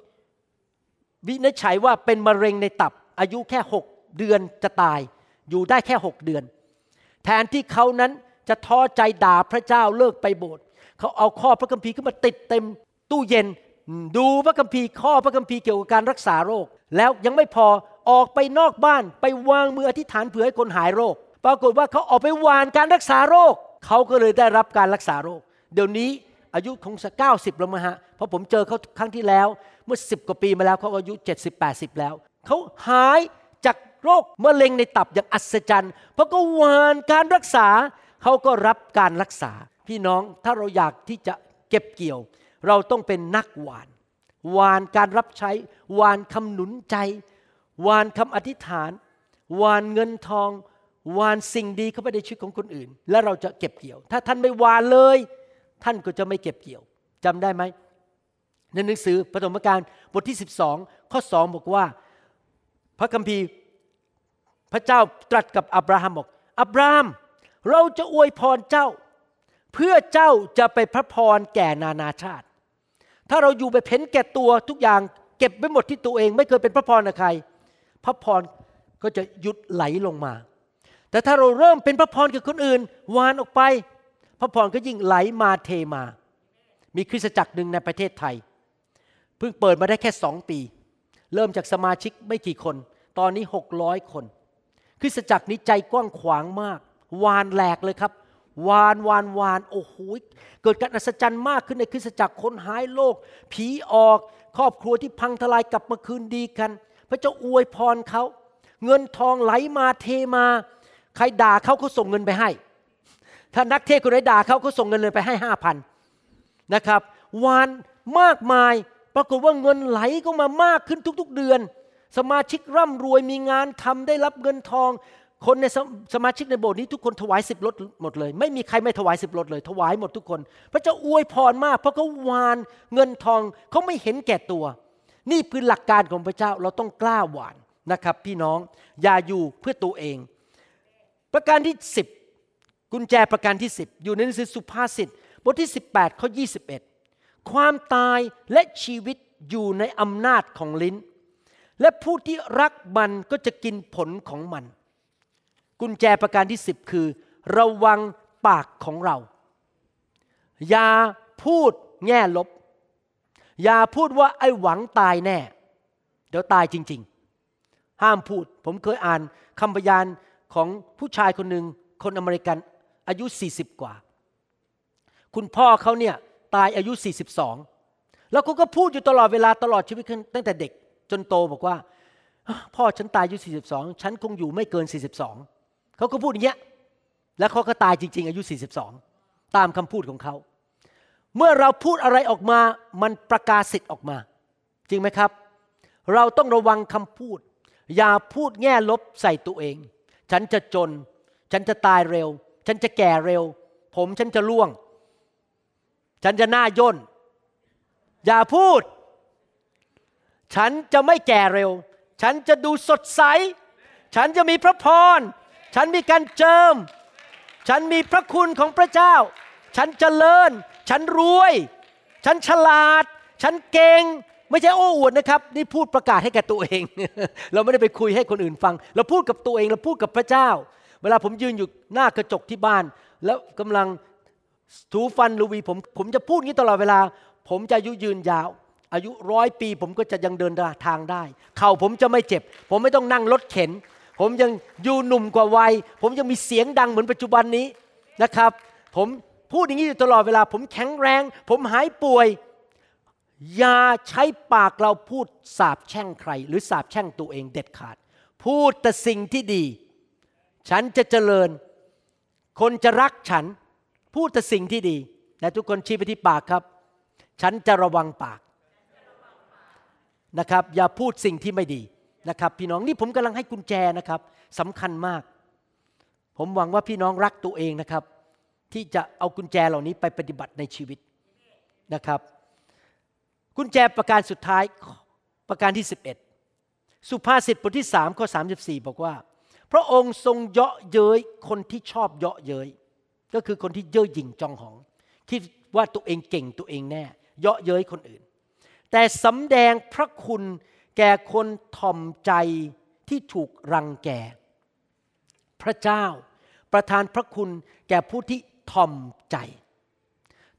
วินิจฉัยว่าเป็นมะเร็งในตับ อายุแค่6เดือนจะตาย อยู่ได้แค่6เดือน แทนที่เขานั้นจะท้อใจด่าพระเจ้าเลิกไปโบสถ์เขาเอาข้อพระคัมภีร์ขึ้นมาติดเต็มตู้เย็น ดูพระคัมภีร์ข้อพระคัมภีร์เกี่ยวกับการรักษาโรค แล้วยังไม่พอออกไปนอกบ้านไปวางมืออธิษฐานเผื่อให้คนหายโรค ปรากฏว่าเขาออกไปวานการรักษาโรค เขาก็เลยได้รับการรักษาโรค เดี๋ยวนี้อายุคงสักเก้าสิบแล้วมั้งฮะ เพราะผมเจอเขาครั้งที่แล้วเมื่อสิบกว่าปีมาแล้วเขาอายุเจ็ดสิบแปดสิบแล้ว เขาหายจากโรคมะเร็งในตับอย่างอัศจรรย์เพราะก็วานการรักษาเขาก็รับการรักษา พี่น้องถ้าเราอยากที่จะเก็บเกี่ยว เราต้องเป็นนักหวานหวานการรับใช้หวานคำหนุนใจหวานคำอธิษฐานหวานเงินทองหวานสิ่งดีเข้าไปในชีวิตของคนอื่น แล้วเราจะเก็บเกี่ยว ถ้าท่านไม่วานเลย ท่านก็จะไม่เก็บเกี่ยวจำได้ไหม ในหนังสือปฐมกาลบทที่ 12 ข้อสองบอกว่า พระคัมภีร์พระเจ้าตรัสกับอับราฮัมบอก อับราฮัมเราจะอวยพรเจ้า เพื่อเจ้าจะไปพระพรแก่นานาชาติ ถ้าเราอยู่ไปเพ้นแก่ตัวทุกอย่าง เก็บไว้หมดที่ตัวเอง ไม่เคยเป็นพระพรใคร พระพรก็จะหยุดไหลลงมา แต่ถ้าเราเริ่มเป็นพระพรกับคนอื่นวานออกไป พระพรก็ยิ่งไหลมาเทมา มีคริสตจักรหนึ่งในประเทศไทย เพิ่งเปิดมาได้แค่สองปี เริ่มจากสมาชิกไม่กี่คน ตอนนี้หกร้อยคน คริสตจักรนี้ใจกว้างขวางมาก วานแหลกเลยครับ วานวานวานโอ้โหเกิดการอัศจรรย์มากขึ้นในคริสตจักรคนหายโรคผีออก ครอบครัวที่พังทลายกลับมาคืนดีกัน พระเจ้าอวยพรเขาเงินทองไหลมาเทมา ใครด่าเขาเขาส่งเงินไปให้ ถ้านักเทศคนไหนด่าเขาเขาส่งเงินเลยไปให้ห้าพันนะครับ วานมากมาย ปรากฏว่าเงินไหลก็มามากขึ้นทุกๆเดือน สมาชิกร่ำรวยมีงานทำได้รับเงินทอง คนในสสมาชิกในโบสถ์นี้ทุกคนถวายสิบรถหมดเลย ไม่มีใครไม่ถวายสิบรถเลย ถวายหมดทุกคน พระเจ้าอวยพรมาก เพราะเขาวานเงินทองเขาไม่เห็นแก่ตัว นี่คือหลักการของพระเจ้าเราต้องกล้าหวานนะครับ พี่น้องอย่าอยู่เพื่อตัวเอง ประการที่สิบกุญแจประการที่ 10 อยู่ในหนังสือสุภาษิตบทที่ 18ข้อ21 ความตายและชีวิตอยู่ในอำนาจของลิ้น และผู้ที่รักมันก็จะกินผลของมัน กุญแจประการที่10คือ ระวังปากของเรา อย่าพูดแง่ลบ อย่าพูดว่าไอ้หวังตายแน่ เดี๋ยวตายจริง ๆ ห้ามพูด ผมเคยอ่านคำพยานของผู้ชายคนหนึ่งคนอเมริกันอายุ 40 กว่า คุณพ่อเขาเนี่ย ตายอายุ 42 แล้วเขาก็พูดอยู่ตลอดเวลาตลอดชีวิตตั้งแต่เด็กจนโตบอกว่า พ่อฉันตายอายุ 42 ฉันคงอยู่ไม่เกิน 42 เขาก็พูดอย่างเงี้ยแล้วเขาก็ตายจริง ๆ อายุ 42 ตามคำพูดของเขา เมื่อเราพูดอะไรออกมามันประกาศสิทธิ์ออกมา จริงไหมครับ เราต้องระวังคำพูด อย่าพูดแง่ลบใส่ตัวเอง ฉันจะจน ฉันจะตายเร็ว ฉันจะแก่เร็ว ผมฉันจะล่วง ฉันจะหน้าย่น อย่าพูด ฉันจะไม่แก่เร็ว ฉันจะดูสดใส ฉันจะมีพระพร ฉันมีการเจิม ฉันมีพระคุณของพระเจ้า ฉันเจริญ ฉันรวย ฉันฉลาด ฉันเก่ง ไม่ใช่โอ้อวดนะครับ นี่พูดประกาศให้แก่ตัวเอง เราไม่ได้ไปคุยให้คนอื่นฟัง เราพูดกับตัวเอง เราพูดกับพระเจ้า เวลาผมยืนอยู่หน้ากระจกที่บ้าน แล้วกำลัง ถูฟันลูวีผมผมจะพูดงี้ตลอดเวลา ผมจะอายุยืนยาว อายุร้อยปีผมก็จะยังเดินทางได้ เข่าผมจะไม่เจ็บ ผมไม่ต้องนั่งรถเข็น ผมยังอยู่หนุ่มกว่าวัย ผมยังมีเสียงดังเหมือนปัจจุบันนี้นะครับ ผมพูดอย่างนี้อยู่ตลอดเวลา ผมแข็งแรง ผมหายป่วย อย่าใช้ปากเราพูดสาบแช่งใคร หรือสาบแช่งตัวเองเด็ดขาด พูดแต่สิ่งที่ดี ฉันจะเจริญ คนจะรักฉัน พูดแต่สิ่งที่ดีและทุกคนชี้ไปที่ปากครับ ฉันจะระวังปากนะครับ อย่าพูดสิ่งที่ไม่ดีนะครับ พี่น้องนี่ผมกำลังให้กุญแจนะครับสำคัญมาก ผมหวังว่าพี่น้องรักตัวเองนะครับ ที่จะเอากุญแจเหล่านี้ไปปฏิบัติในชีวิตนะครับ กุญแจประการสุดท้ายประการที่ 11 สุภาษิตบทที่3ข้อ34 บอกว่า พระองค์ทรงเยาะเย้ยคนที่ชอบเยาะเย้ย ก็คือคนที่เย่อหยิ่งจองหอง คิดว่าตัวเองเก่งตัวเองแน่ เยาะเย้ยคนอื่น แต่สำแดงพระคุณแก่คนถ่อมใจที่ถูกรังแก พระเจ้าประทานพระคุณแก่ผู้ที่ถ่อมใจ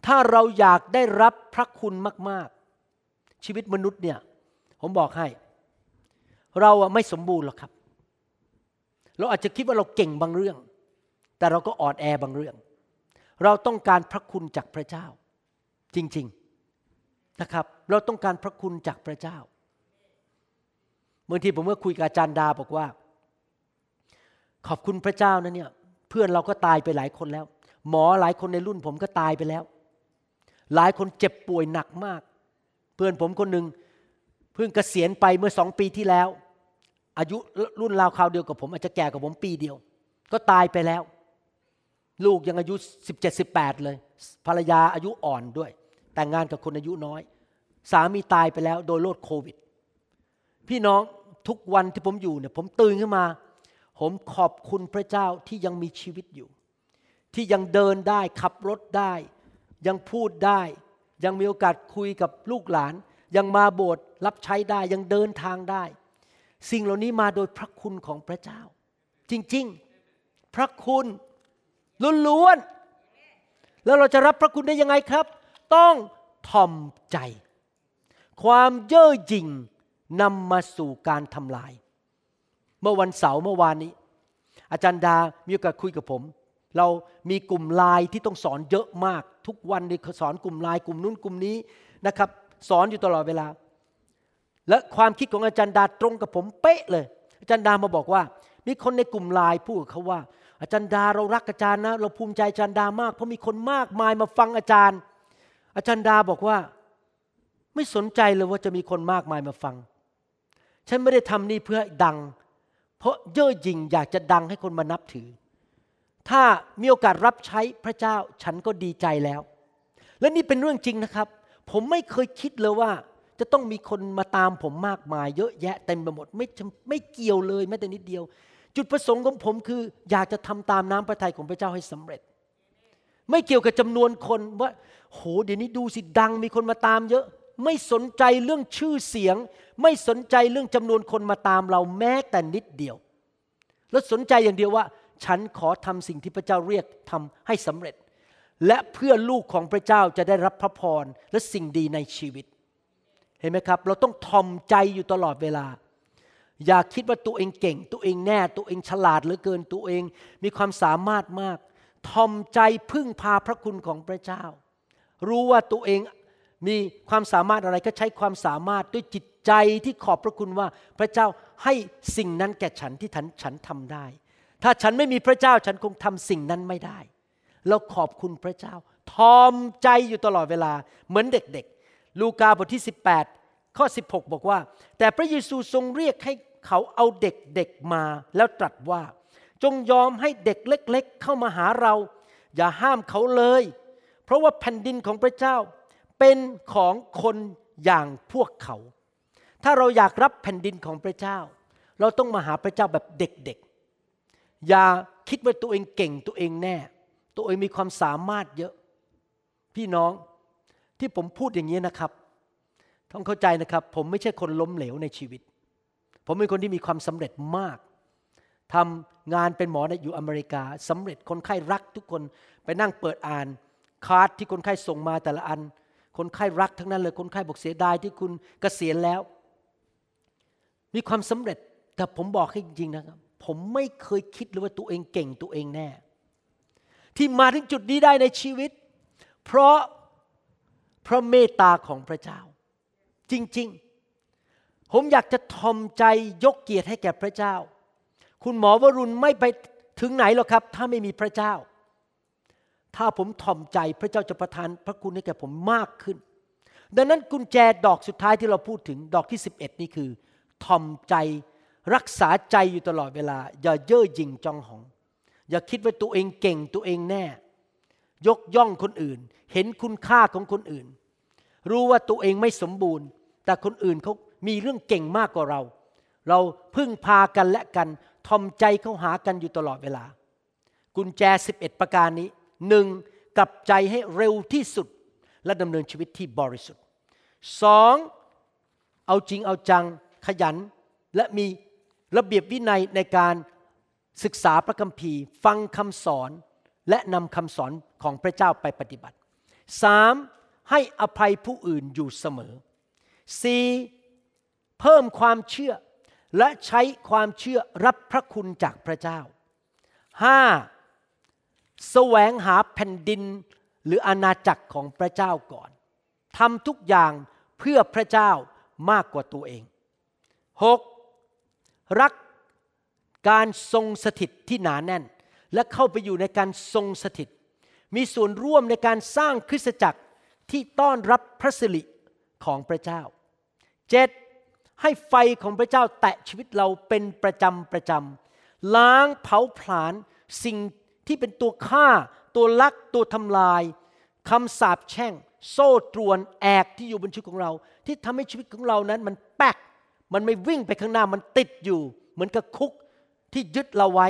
ถ้าเราอยากได้รับพระคุณมาก ๆ ชีวิตมนุษย์เนี่ย ผมบอกให้ เราไม่สมบูรณ์หรอกครับ เราอาจจะคิดว่าเราเก่งบางเรื่อง แต่เราก็อ่อนแอบางเรื่อง เราต้องการพระคุณจากพระเจ้า จริงๆนะครับ เราต้องการพระคุณจากพระเจ้าบางทีผมก็คุยกับอาจารย์ดาบอกว่า ขอบคุณพระเจ้านะเนี่ยเพื่อนเราก็ตายไปหลายคนแล้ว หมอหลายคนในรุ่นผมก็ตายไปแล้ว หลายคนเจ็บป่วยหนักมาก เพื่อนผมคนหนึ่งเพิ่งเกษียณไปเมื่อสองปีที่แล้ว อายุรุ่นราวคราวเดียวกับผมอาจจะแก่กว่าผมปีเดียว ก็ตายไปแล้ว ลูกยังอายุสิบเจ็ดสิบแปดเลย ภรรยาอายุอ่อนด้วย แต่งงานกับคนอายุน้อย สามีตายไปแล้วโดยโรคโควิด พี่น้องทุกวันที่ผมอยู่เนี่ยผมตื่นขึ้นมา ผมขอบคุณพระเจ้าที่ยังมีชีวิตอยู่ ที่ยังเดินได้ขับรถได้ ยังพูดได้ ยังมีโอกาสคุยกับลูกหลาน ยังมาโบสถ์รับใช้ได้ยังเดินทางได้ สิ่งเหล่านี้มาโดยพระคุณของพระเจ้า จริง ๆ พระคุณ ล้วนๆแล้วเราจะรับพระคุณได้ยังไงครับ ต้องทอมใจ ความเย่อหยิ่งนำมาสู่การทำลาย เมื่อวันเสาร์เมื่อวานนี้ อาจารย์ดา มีโอกาสคุยกับผม เรามีกลุ่มไลน์ที่ต้องสอนเยอะมาก ทุกวันเลยสอนกลุ่มไลน์กลุ่มนู้นกลุ่มนี้นะครับ สอนอยู่ตลอดเวลา และความคิดของอาจารย์ดาตรงกับผมเป๊ะเลย อาจารย์ดามาบอกว่า มีคนในกลุ่มไลน์พูดกับเขาว่า อาจารย์ดาเรารักอาจารย์นะ เราภูมิใจอาจารย์ดามาก เพราะมีคนมากมายมาฟังอาจารย์ อาจารย์ดาบอกว่า ไม่สนใจเลยว่าจะมีคนมากมายมาฟัง ฉันไม่ได้ทำนี่เพื่อดัง เพราะเย่อหยิ่งอยากจะดังให้คนมานับถือ ถ้ามีโอกาสรับใช้พระเจ้าฉันก็ดีใจแล้ว และนี่เป็นเรื่องจริงนะครับ ผมไม่เคยคิดเลยว่า จะต้องมีคนมาตามผมมากมาย เยอะแยะเต็มไปหมดไม่ไม่เกี่ยวเลยแม้แต่นิดเดียว จุดประสงค์ของผมคือ อยากจะทำตามน้ำพระทัยของพระเจ้าให้สำเร็จ ไม่เกี่ยวกับจำนวนคนว่าโหเดี๋ยวนี้ดูสิดังมีคนมาตามเยอะ ไม่สนใจเรื่องชื่อเสียง ไม่สนใจเรื่องจำนวนคนมาตามเราแม้แต่นิดเดียว แล้วสนใจอย่างเดียวว่า ฉันขอทำสิ่งที่พระเจ้าเรียกทำให้สำเร็จ และเพื่อลูกของพระเจ้าจะได้รับพระพรและสิ่งดีในชีวิต เห็นไหมครับ เราต้องทอมใจอยู่ตลอดเวลา อย่าคิดว่าตัวเองเก่ง ตัวเองแน่ ตัวเองฉลาดเหลือเกินตัวเอง มีความสามารถมากทอมใจพึ่งพาพระคุณของพระเจ้า รู้ว่าตัวเองมีความสามารถอะไรก็ใช้ความสามารถด้วยจิตใจที่ขอบพระคุณว่าพระเจ้าให้สิ่งนั้นแก่ฉันที่ฉันฉันทำได้ ถ้าฉันไม่มีพระเจ้าฉันคงทำสิ่งนั้นไม่ได้ เราขอบคุณพระเจ้า ทอมใจอยู่ตลอดเวลาเหมือนเด็กๆ ลูกาบทที่ 18 ข้อ 16 บอกว่า แต่พระเยซูทรงเรียกให้เขาเอาเด็กๆมาแล้วตรัสว่า จงยอมให้เด็กเล็ก ๆ เข้ามาหาเรา อย่าห้ามเขาเลย เพราะว่าแผ่นดินของพระเจ้า เป็นของคนอย่างพวกเขา ถ้าเราอยากรับแผ่นดินของพระเจ้า เราต้องมาหาพระเจ้าแบบเด็กๆ อย่าคิดว่าตัวเองเก่งตัวเองแน่ ตัวเองมีความสามารถเยอะ พี่น้องที่ผมพูดอย่างนี้นะครับ ต้องเข้าใจนะครับ ผมไม่ใช่คนล้มเหลวในชีวิต ผมเป็นคนที่มีความสำเร็จมากทำงานเป็นหมอในอยู่อเมริกาสำเร็จคนไข้รักทุกคนไปนั่งเปิดอ่านคาร์ดที่คนไข้ส่งมาแต่ละอัน คนไข้รักทั้งนั้นเลยคนไข้บอกเสียดายที่คุณกเกษียณแล้ว มีความสำเร็จแต่ผมบอกให้จริงนะครับ ผมไม่เคยคิดเลยว่าตัวเองเก่งตัวเองแน่ ที่มาถึงจุดนี้ได้ในชีวิต เพราะพระเมตตาของพระเจ้า จริงๆ ผมอยากจะทอมใจยกเกียรติให้แก่พระเจ้า คุณหมอวรุณไม่ไปถึงไหนหรอกครับ ถ้าไม่มีพระเจ้า ถ้าผมถ่อมใจพระเจ้าจะประทานพระคุณให้แก่ผมมากขึ้น ดังนั้นกุญแจดอกสุดท้ายที่เราพูดถึงดอกที่ 11 นี่คือถ่อมใจรักษาใจอยู่ตลอดเวลา อย่าเย่อหยิ่งจองหอง อย่าคิดว่าตัวเองเก่งตัวเองแน่ ยกย่องคนอื่น เห็นคุณค่าของคนอื่น รู้ว่าตัวเองไม่สมบูรณ์ แต่คนอื่นเขามีเรื่องเก่งมากกว่าเรา เราพึ่งพากันและกัน ทอมใจเข้าหากันอยู่ตลอดเวลา กุญแจ 11 ประการนี้หนึ่งกลับใจให้เร็วที่สุด และดำเนินชีวิตที่บริสุทธิ์สองเอาจริงเอาจังขยันและมีระเบียบวินัยในการศึกษาพระคัมภีร์ ฟังคำสอนและนำคำสอนของพระเจ้าไปปฏิบัติสามให้อภัยผู้อื่นอยู่เสมอ สี่เพิ่มความเชื่อ และใช้ความเชื่อรับพระคุณจากพระเจ้าห้าแสวงหาแผ่นดินหรืออาณาจักรของพระเจ้าก่อนทำทุกอย่างเพื่อพระเจ้ามากกว่าตัวเอง 6. รักการทรงสถิตที่หนาแน่น และเข้าไปอยู่ในการทรงสถิต มีส่วนร่วมในการสร้างคริสตจักรที่ต้อนรับพระสิริของพระเจ้า 7. ให้ไฟของพระเจ้าแตะชีวิตเราเป็นประจำประจำล้างเผาผลาญสิ่งที่เป็นตัวฆ่า ตัวลักตัวทำลายคำสาปแช่ง โซ่ตรวนแอกที่อยู่บนชีวิตของเรา ที่ทำให้ชีวิตของเรานั้นมันแป๊ก มันไม่วิ่งไปข้างหน้ามันติดอยู่ เหมือนกับคุกที่ยึดเราไว้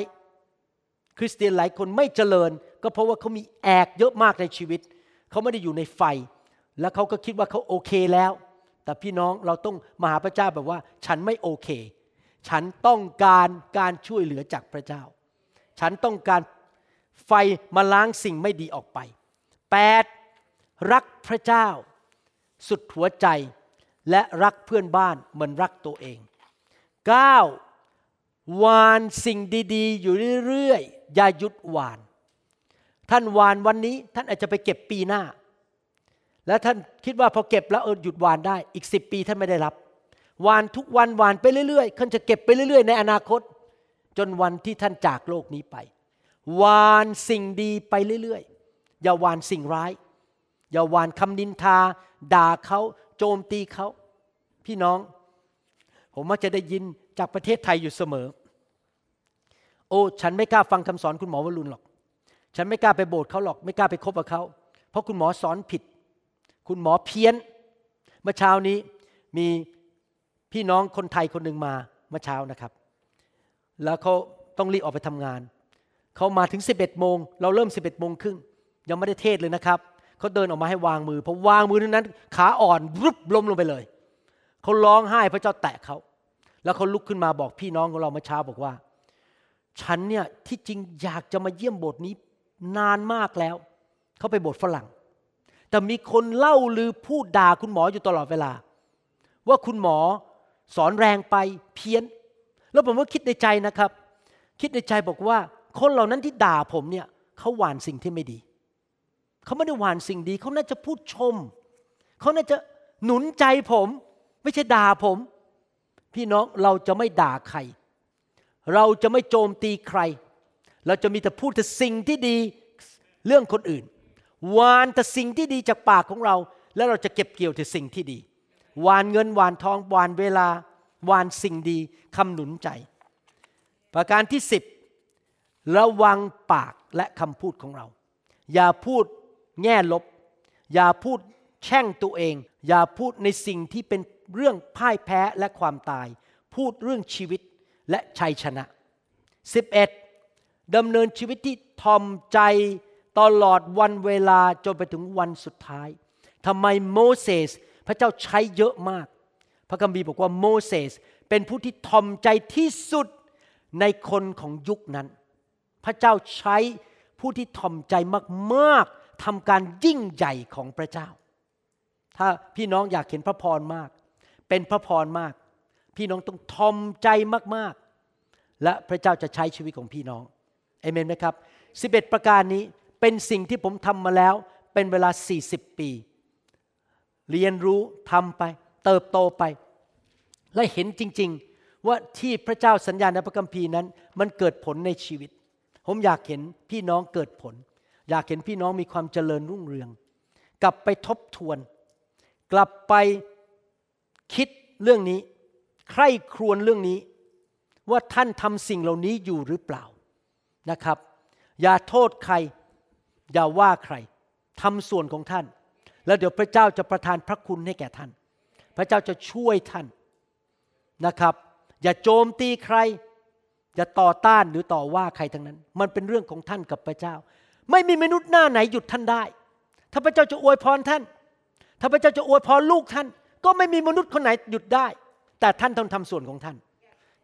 คริสเตียนหลายคนไม่เจริญ ก็เพราะว่าเขามีแอกเยอะมากในชีวิต เขาไม่ได้อยู่ในไฟ แล้วเขาก็คิดว่าเขาโอเคแล้ว แต่พี่น้องเราต้องมาหาพระเจ้าแบบว่า ฉันไม่โอเค ฉันต้องการการช่วยเหลือจากพระเจ้า ฉันต้องการไฟมาล้างสิ่งไม่ดีออกไป 8. รักพระเจ้า สุดหัวใจและรักเพื่อนบ้านเหมือนรักตัวเอง 9. วานสิ่งดีๆ อยู่เรื่อยๆอย่าหยุดวาน ท่านวานวันนี้ท่านอาจจะไปเก็บปีหน้า แล้วท่านคิดว่าพอเก็บแล้วเออหยุดวานได้อีกสิบปีท่านไม่ได้รับวานทุกวันวานไปเรื่อยๆท่านจะเก็บไปเรื่อย ๆ ในอนาคต จนวันที่ท่านจากโลกนี้ไปวานสิ่งดีไปเรื่อยๆ อย่าวานสิ่งร้าย อย่าวานคำนินทา ด่าเขาโจมตีเขาพี่น้อง ผมมักจะได้ยินจากประเทศไทยอยู่เสมอ โอ้ฉันไม่กล้าฟังคำสอนคุณหมอวรุณหรอก ฉันไม่กล้าไปโบสถ์เขาหรอก ไม่กล้าไปคบกับเขา เพราะคุณหมอสอนผิด คุณหมอเพี้ยน เมื่อเช้านี้มีพี่น้องคนไทยคนหนึ่งมาเมื่อเช้านะครับ แล้วเขาต้องรีบออกไปทำงาน เขามาถึง 11โมง เราเริ่ม 11โมงครึ่งยังไม่ได้เทศเลยนะครับ เขาเดินออกมาให้วางมือพอวางมือนั้น ขาอ่อนรุบล้มลงไปเลย เขาร้องไห้พระเจ้าแตะเขา แล้วเขาลุกขึ้นมาบอกพี่น้องของเราเมื่อเช้าบอกว่า ฉันเนี่ยที่จริงอยากจะมาเยี่ยมโบสถ์นี้นานมากแล้ว เขาไปโบสถ์ฝรั่ง แต่มีคนเล่าลือพูดด่าคุณหมออยู่ตลอดเวลา ว่าคุณหมอสอนแรงไปเพี้ยน แล้วผมก็คิดในใจนะครับ คิดในใจบอกว่า คนเหล่านั้นที่ด่าผมเนี่ยเขาหวานสิ่งที่ไม่ดี เขาไม่ได้หวานสิ่งดี เขาน่าจะพูดชม เขาน่าจะหนุนใจผม ไม่ใช่ด่าผม พี่น้องเราจะไม่ด่าใคร เราจะไม่โจมตีใคร เราจะมีแต่พูดแต่สิ่งที่ดีเรื่องคนอื่น หวานแต่สิ่งที่ดีจากปากของเรา แล้วเราจะเก็บเกี่ยวแต่สิ่งที่ดีหวานเงินหวานทองหวานเวลาหวานสิ่งดีคำหนุนใจ ประการที่สิบระวังปากและคำพูดของเรา อย่าพูดแง่ลบ อย่าพูดแช่งตัวเอง อย่าพูดในสิ่งที่เป็นเรื่องพ่ายแพ้และความตาย พูดเรื่องชีวิตและชัยชนะ 11. ดำเนินชีวิตที่ทอมใจ ตลอดวันเวลาจนไปถึงวันสุดท้ายทำไมโมเสสพระเจ้าใช้เยอะมาก พระคัมภีร์บอกว่าโมเสสเป็นผู้ที่ทอมใจที่สุดในคนของยุคนั้น พระเจ้าใช้ผู้ที่ทอมใจมากๆทำการยิ่งใหญ่ของพระเจ้า ถ้าพี่น้องอยากเห็นพระพรมาก เป็นพระพรมาก พี่น้องต้องทอมใจมากๆ และพระเจ้าจะใช้ชีวิตของพี่น้องเอเมนไหมครับ 11 ประการนี้ เป็นสิ่งที่ผมทำมาแล้ว เป็นเวลา 40 ปี เรียนรู้ทำไป เติบโตไป และเห็นจริง ๆ ว่าที่พระเจ้าสัญญาในพระคัมภีร์นั้น มันเกิดผลในชีวิต ผมอยากเห็นพี่น้องเกิดผล อยากเห็นพี่น้องมีความเจริญรุ่งเรือง กลับไปทบทวน กลับไปคิดเรื่องนี้ ใคร่ครวญเรื่องนี้ ว่าท่านทำสิ่งเหล่านี้อยู่หรือเปล่านะครับ อย่าโทษใคร อย่าว่าใครทำส่วนของท่าน แล้วเดี๋ยวพระเจ้าจะประทานพระคุณให้แก่ท่าน พระเจ้าจะช่วยท่านนะครับ อย่าโจมตีใคร อย่าต่อต้านหรือต่อว่าใครทั้งนั้น มันเป็นเรื่องของท่านกับพระเจ้า ไม่มีมนุษย์หน้าไหนหยุดท่านได้ ถ้าพระเจ้าจะอวยพรท่าน ถ้าพระเจ้าจะอวยพรลูกท่าน ก็ไม่มีมนุษย์คนไหนหยุดได้ แต่ท่านต้องทำส่วนของท่าน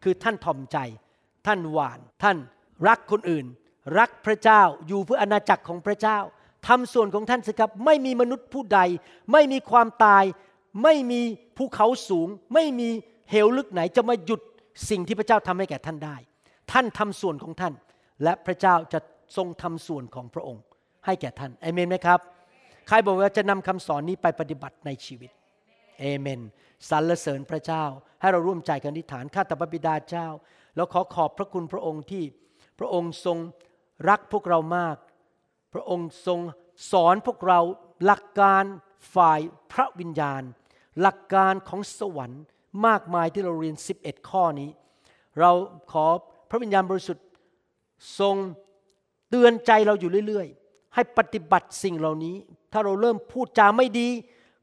คือท่านทอมใจ ท่านหวาน ท่านรักคนอื่น รักพระเจ้าอยู่เพื่ออาณาจักรของพระเจ้าทำส่วนของท่านสิครับ ไม่มีมนุษย์ผู้ใด ไม่มีความตาย ไม่มีภูเขาสูง ไม่มีเหวลึกไหนจะมาหยุดสิ่งที่พระเจ้าทำให้แก่ท่านได้ ท่านทำส่วนของท่าน และพระเจ้าจะทรงทำส่วนของพระองค์ ให้แก่ท่านเอเมนไหมครับ ใครบอกว่าจะนำคำสอนนี้ไปปฏิบัติในชีวิตเอเมนสรรเสริญพระเจ้า ให้เราร่วมใจกันอธิษฐานข้าแต่พระบิดาเจ้า แล้วขอขอบพระคุณพระองค์ที่พระองค์ทรง รักพวกเรามาก พระองค์ทรงสอนพวกเราหลักการฝ่ายพระวิญญาณ หลักการของสวรรค์มากมายที่เราเรียน 11 ข้อนี้ เราขอพระวิญญาณบริสุทธิ์ทรงเตือนใจเราอยู่เรื่อย ๆ ให้ปฏิบัติสิ่งเหล่านี้ ถ้าเราเริ่มพูดจาไม่ดี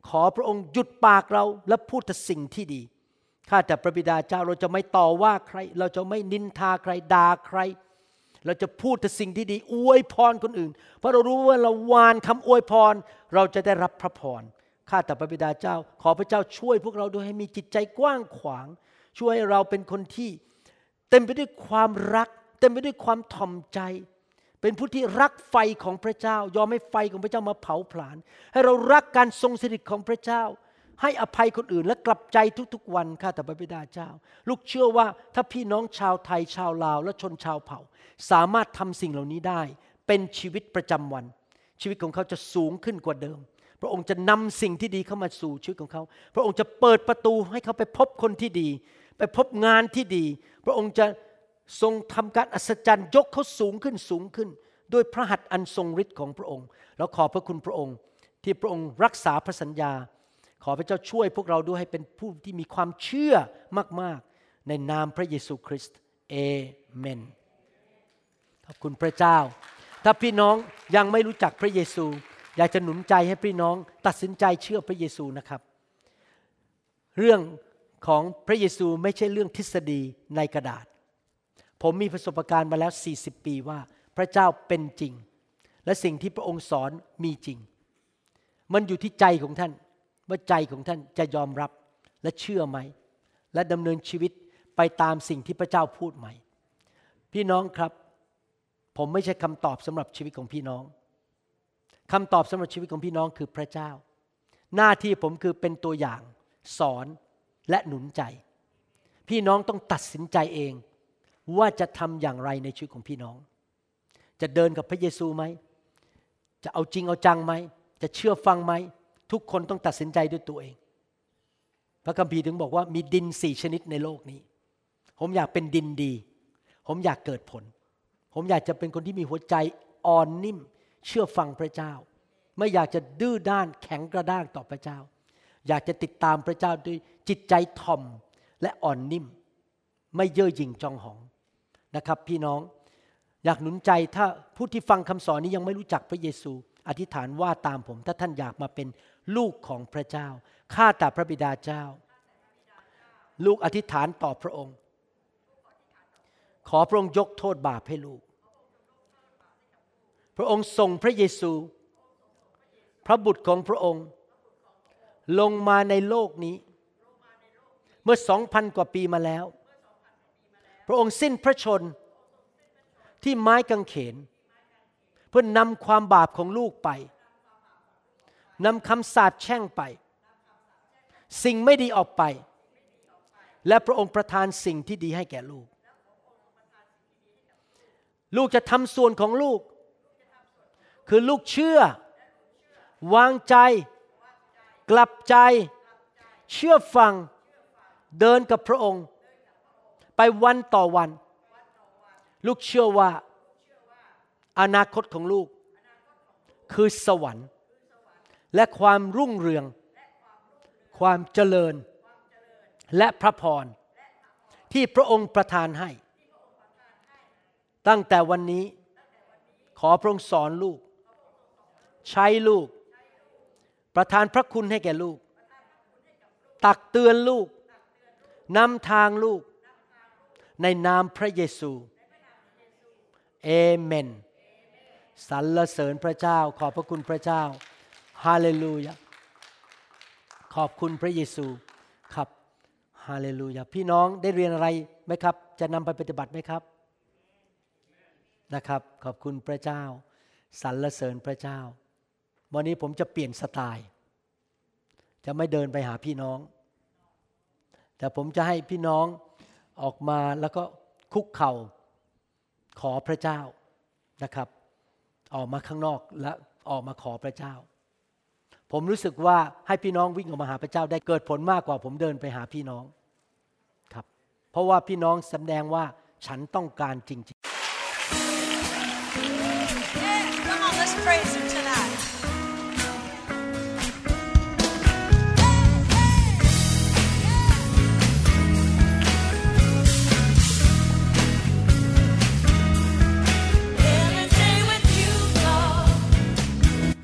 ขอพระองค์หยุดปากเราและพูดแต่สิ่งที่ดีข้าแต่พระบิดาเจ้าเราจะไม่ต่อว่าใคร เราจะไม่นินทาใครด่าใคร เราจะพูดแต่สิ่งที่ดีอวยพรคนอื่น เพราะเรารู้ว่าเราวานคำอวยพร เราจะได้รับพระพรข้าแต่พระบิดาเจ้า ขอพระเจ้าช่วยพวกเราด้วยให้มีจิตใจกว้างขวาง ช่วยให้เราเป็นคนที่ เต็มไปด้วยความรัก เต็มไปด้วยความถ่อมใจ เป็นผู้ที่รักไฟของพระเจ้า ยอมให้ไฟของพระเจ้ามาเผาผลาญให้เรารักการทรงสถิตของพระเจ้า ให้อภัยคนอื่นและกลับใจทุกๆวันข้าแต่พระบิดาเจ้า ลูกเชื่อว่าถ้าพี่น้องชาวไทยชาวลาว และชนชาวเผ่า สามารถทำสิ่งเหล่านี้ได้ เป็นชีวิตประจำวัน ชีวิตของเขาจะสูงขึ้นกว่าเดิม พระองค์จะนำสิ่งที่ดีเข้ามาสู่ชีวิตของเขา พระองค์จะเปิดประตูให้เขาไปพบคนที่ดี ไปพบงานที่ดี พระองค์จะทรงทำการอัศจรรย์ยกเขาสูงขึ้นสูงขึ้น ด้วยพระหัตถ์อันทรงฤทธิ์ของพระองค์ แล้วขอบพระคุณพระองค์ ที่พระองค์รักษาพระสัญญา ขอพระเจ้าช่วยพวกเราด้วยให้เป็นผู้ที่มีความเชื่อมาก ๆ ในนามพระเยซูคริสต์เอเมน ขอบคุณพระเจ้า ถ้าพี่น้องยังไม่รู้จักพระเยซู อยากจะหนุนใจให้พี่น้องตัดสินใจเชื่อพระเยซูนะครับ เรื่องของพระเยซูไม่ใช่เรื่องทฤษฎีในกระดาษ ผมมีประสบการณ์มาแล้ว 40 ปีว่าพระเจ้าเป็นจริง และสิ่งที่พระองค์สอนมีจริง มันอยู่ที่ใจของท่าน ว่าใจของท่านจะยอมรับและเชื่อไหม และดำเนินชีวิตไปตามสิ่งที่พระเจ้าพูดไหม พี่น้องครับ ผมไม่ใช่คำตอบสำหรับชีวิตของพี่น้องคำตอบสำหรับชีวิตของพี่น้องคือพระเจ้า หน้าที่ผมคือเป็นตัวอย่างสอนและหนุนใจ พี่น้องต้องตัดสินใจเอง ว่าจะทำอย่างไรในชีวิตของพี่น้อง จะเดินกับพระเยซูไหม จะเอาจริงเอาจังไหม จะเชื่อฟังไหม ทุกคนต้องตัดสินใจด้วยตัวเอง พระคัมภีร์ถึงบอกว่ามีดินสี่ชนิดในโลกนี้ ผมอยากเป็นดินดี ผมอยากเกิดผล ผมอยากจะเป็นคนที่มีหัวใจอ่อนนิ่ม เชื่อฟังพระเจ้า ไม่อยากจะดื้อด้านแข็งกระด้างต่อพระเจ้า อยากจะติดตามพระเจ้าด้วยจิตใจถ่อมและอ่อนนิ่ม ไม่เย่อหยิ่งจองหองนะครับ พี่น้องอยากหนุนใจถ้าผู้ที่ฟังคำสอนนี้ยังไม่รู้จักพระเยซู อธิษฐานว่าตามผม ถ้าท่านอยากมาเป็น ลูกของพระเจ้า ข้าแต่พระบิดาเจ้า ลูกอธิษฐานต่อพระองค์ ขอพระองค์ยกโทษบาปให้ลูก พระองค์ส่งพระเยซู พระบุตรของพระองค์ ลงมาในโลกนี้ เมื่อสองพันกว่าปีมาแล้ว พระองค์สิ้นพระชนที่ไม้กางเขน เพื่อนนำความบาปของลูกไป นำคำสาปแช่งไป สิ่งไม่ดีออกไป และพระองค์ประทานสิ่งที่ดีให้แก่ลูก ลูกจะทำส่วนของลูก คือลูกเชื่อ วางใจ กลับใจ เชื่อฟัง เดินกับพระองค์ ไปวันต่อวัน ลูกเชื่อว่า อนาคตของลูก คือสวรรค์ และความรุ่งเรือง ความเจริญ และพระพร ที่พระองค์ประทานให้ ตั้งแต่วันนี้ ขอพระองค์สอนลูก ใช้ลูก ประทานพระคุณให้แก่ลูก ตักเตือนลูกนำทางลูก ในนามพระเยซูเอเมนสรรเสริญพระเจ้า ขอบพระคุณพระเจ้า ฮาเลลูยา ขอบคุณพระเยซูครับ ฮาเลลูยา พี่น้องได้เรียนอะไรไหมครับ จะนำไปปฏิบัติไหมครับ นะครับ ขอบคุณพระเจ้า สรรเสริญพระเจ้า วันนี้ผมจะเปลี่ยนสไตล์ จะไม่เดินไปหาพี่น้อง แต่ผมจะให้พี่น้องออกมาแล้วก็คุกเข่า ขอพระเจ้านะครับ ออกมาข้างนอกและออกมาขอพระเจ้า ผมรู้สึกว่าให้พี่น้องวิ่งออกมาหาพระเจ้าได้เกิดผลมากกว่าผมเดินไปหาพี่น้องครับ เพราะว่าพี่น้องแสดงว่าฉันต้องการจริงๆ
Yeah, come on, let's praise him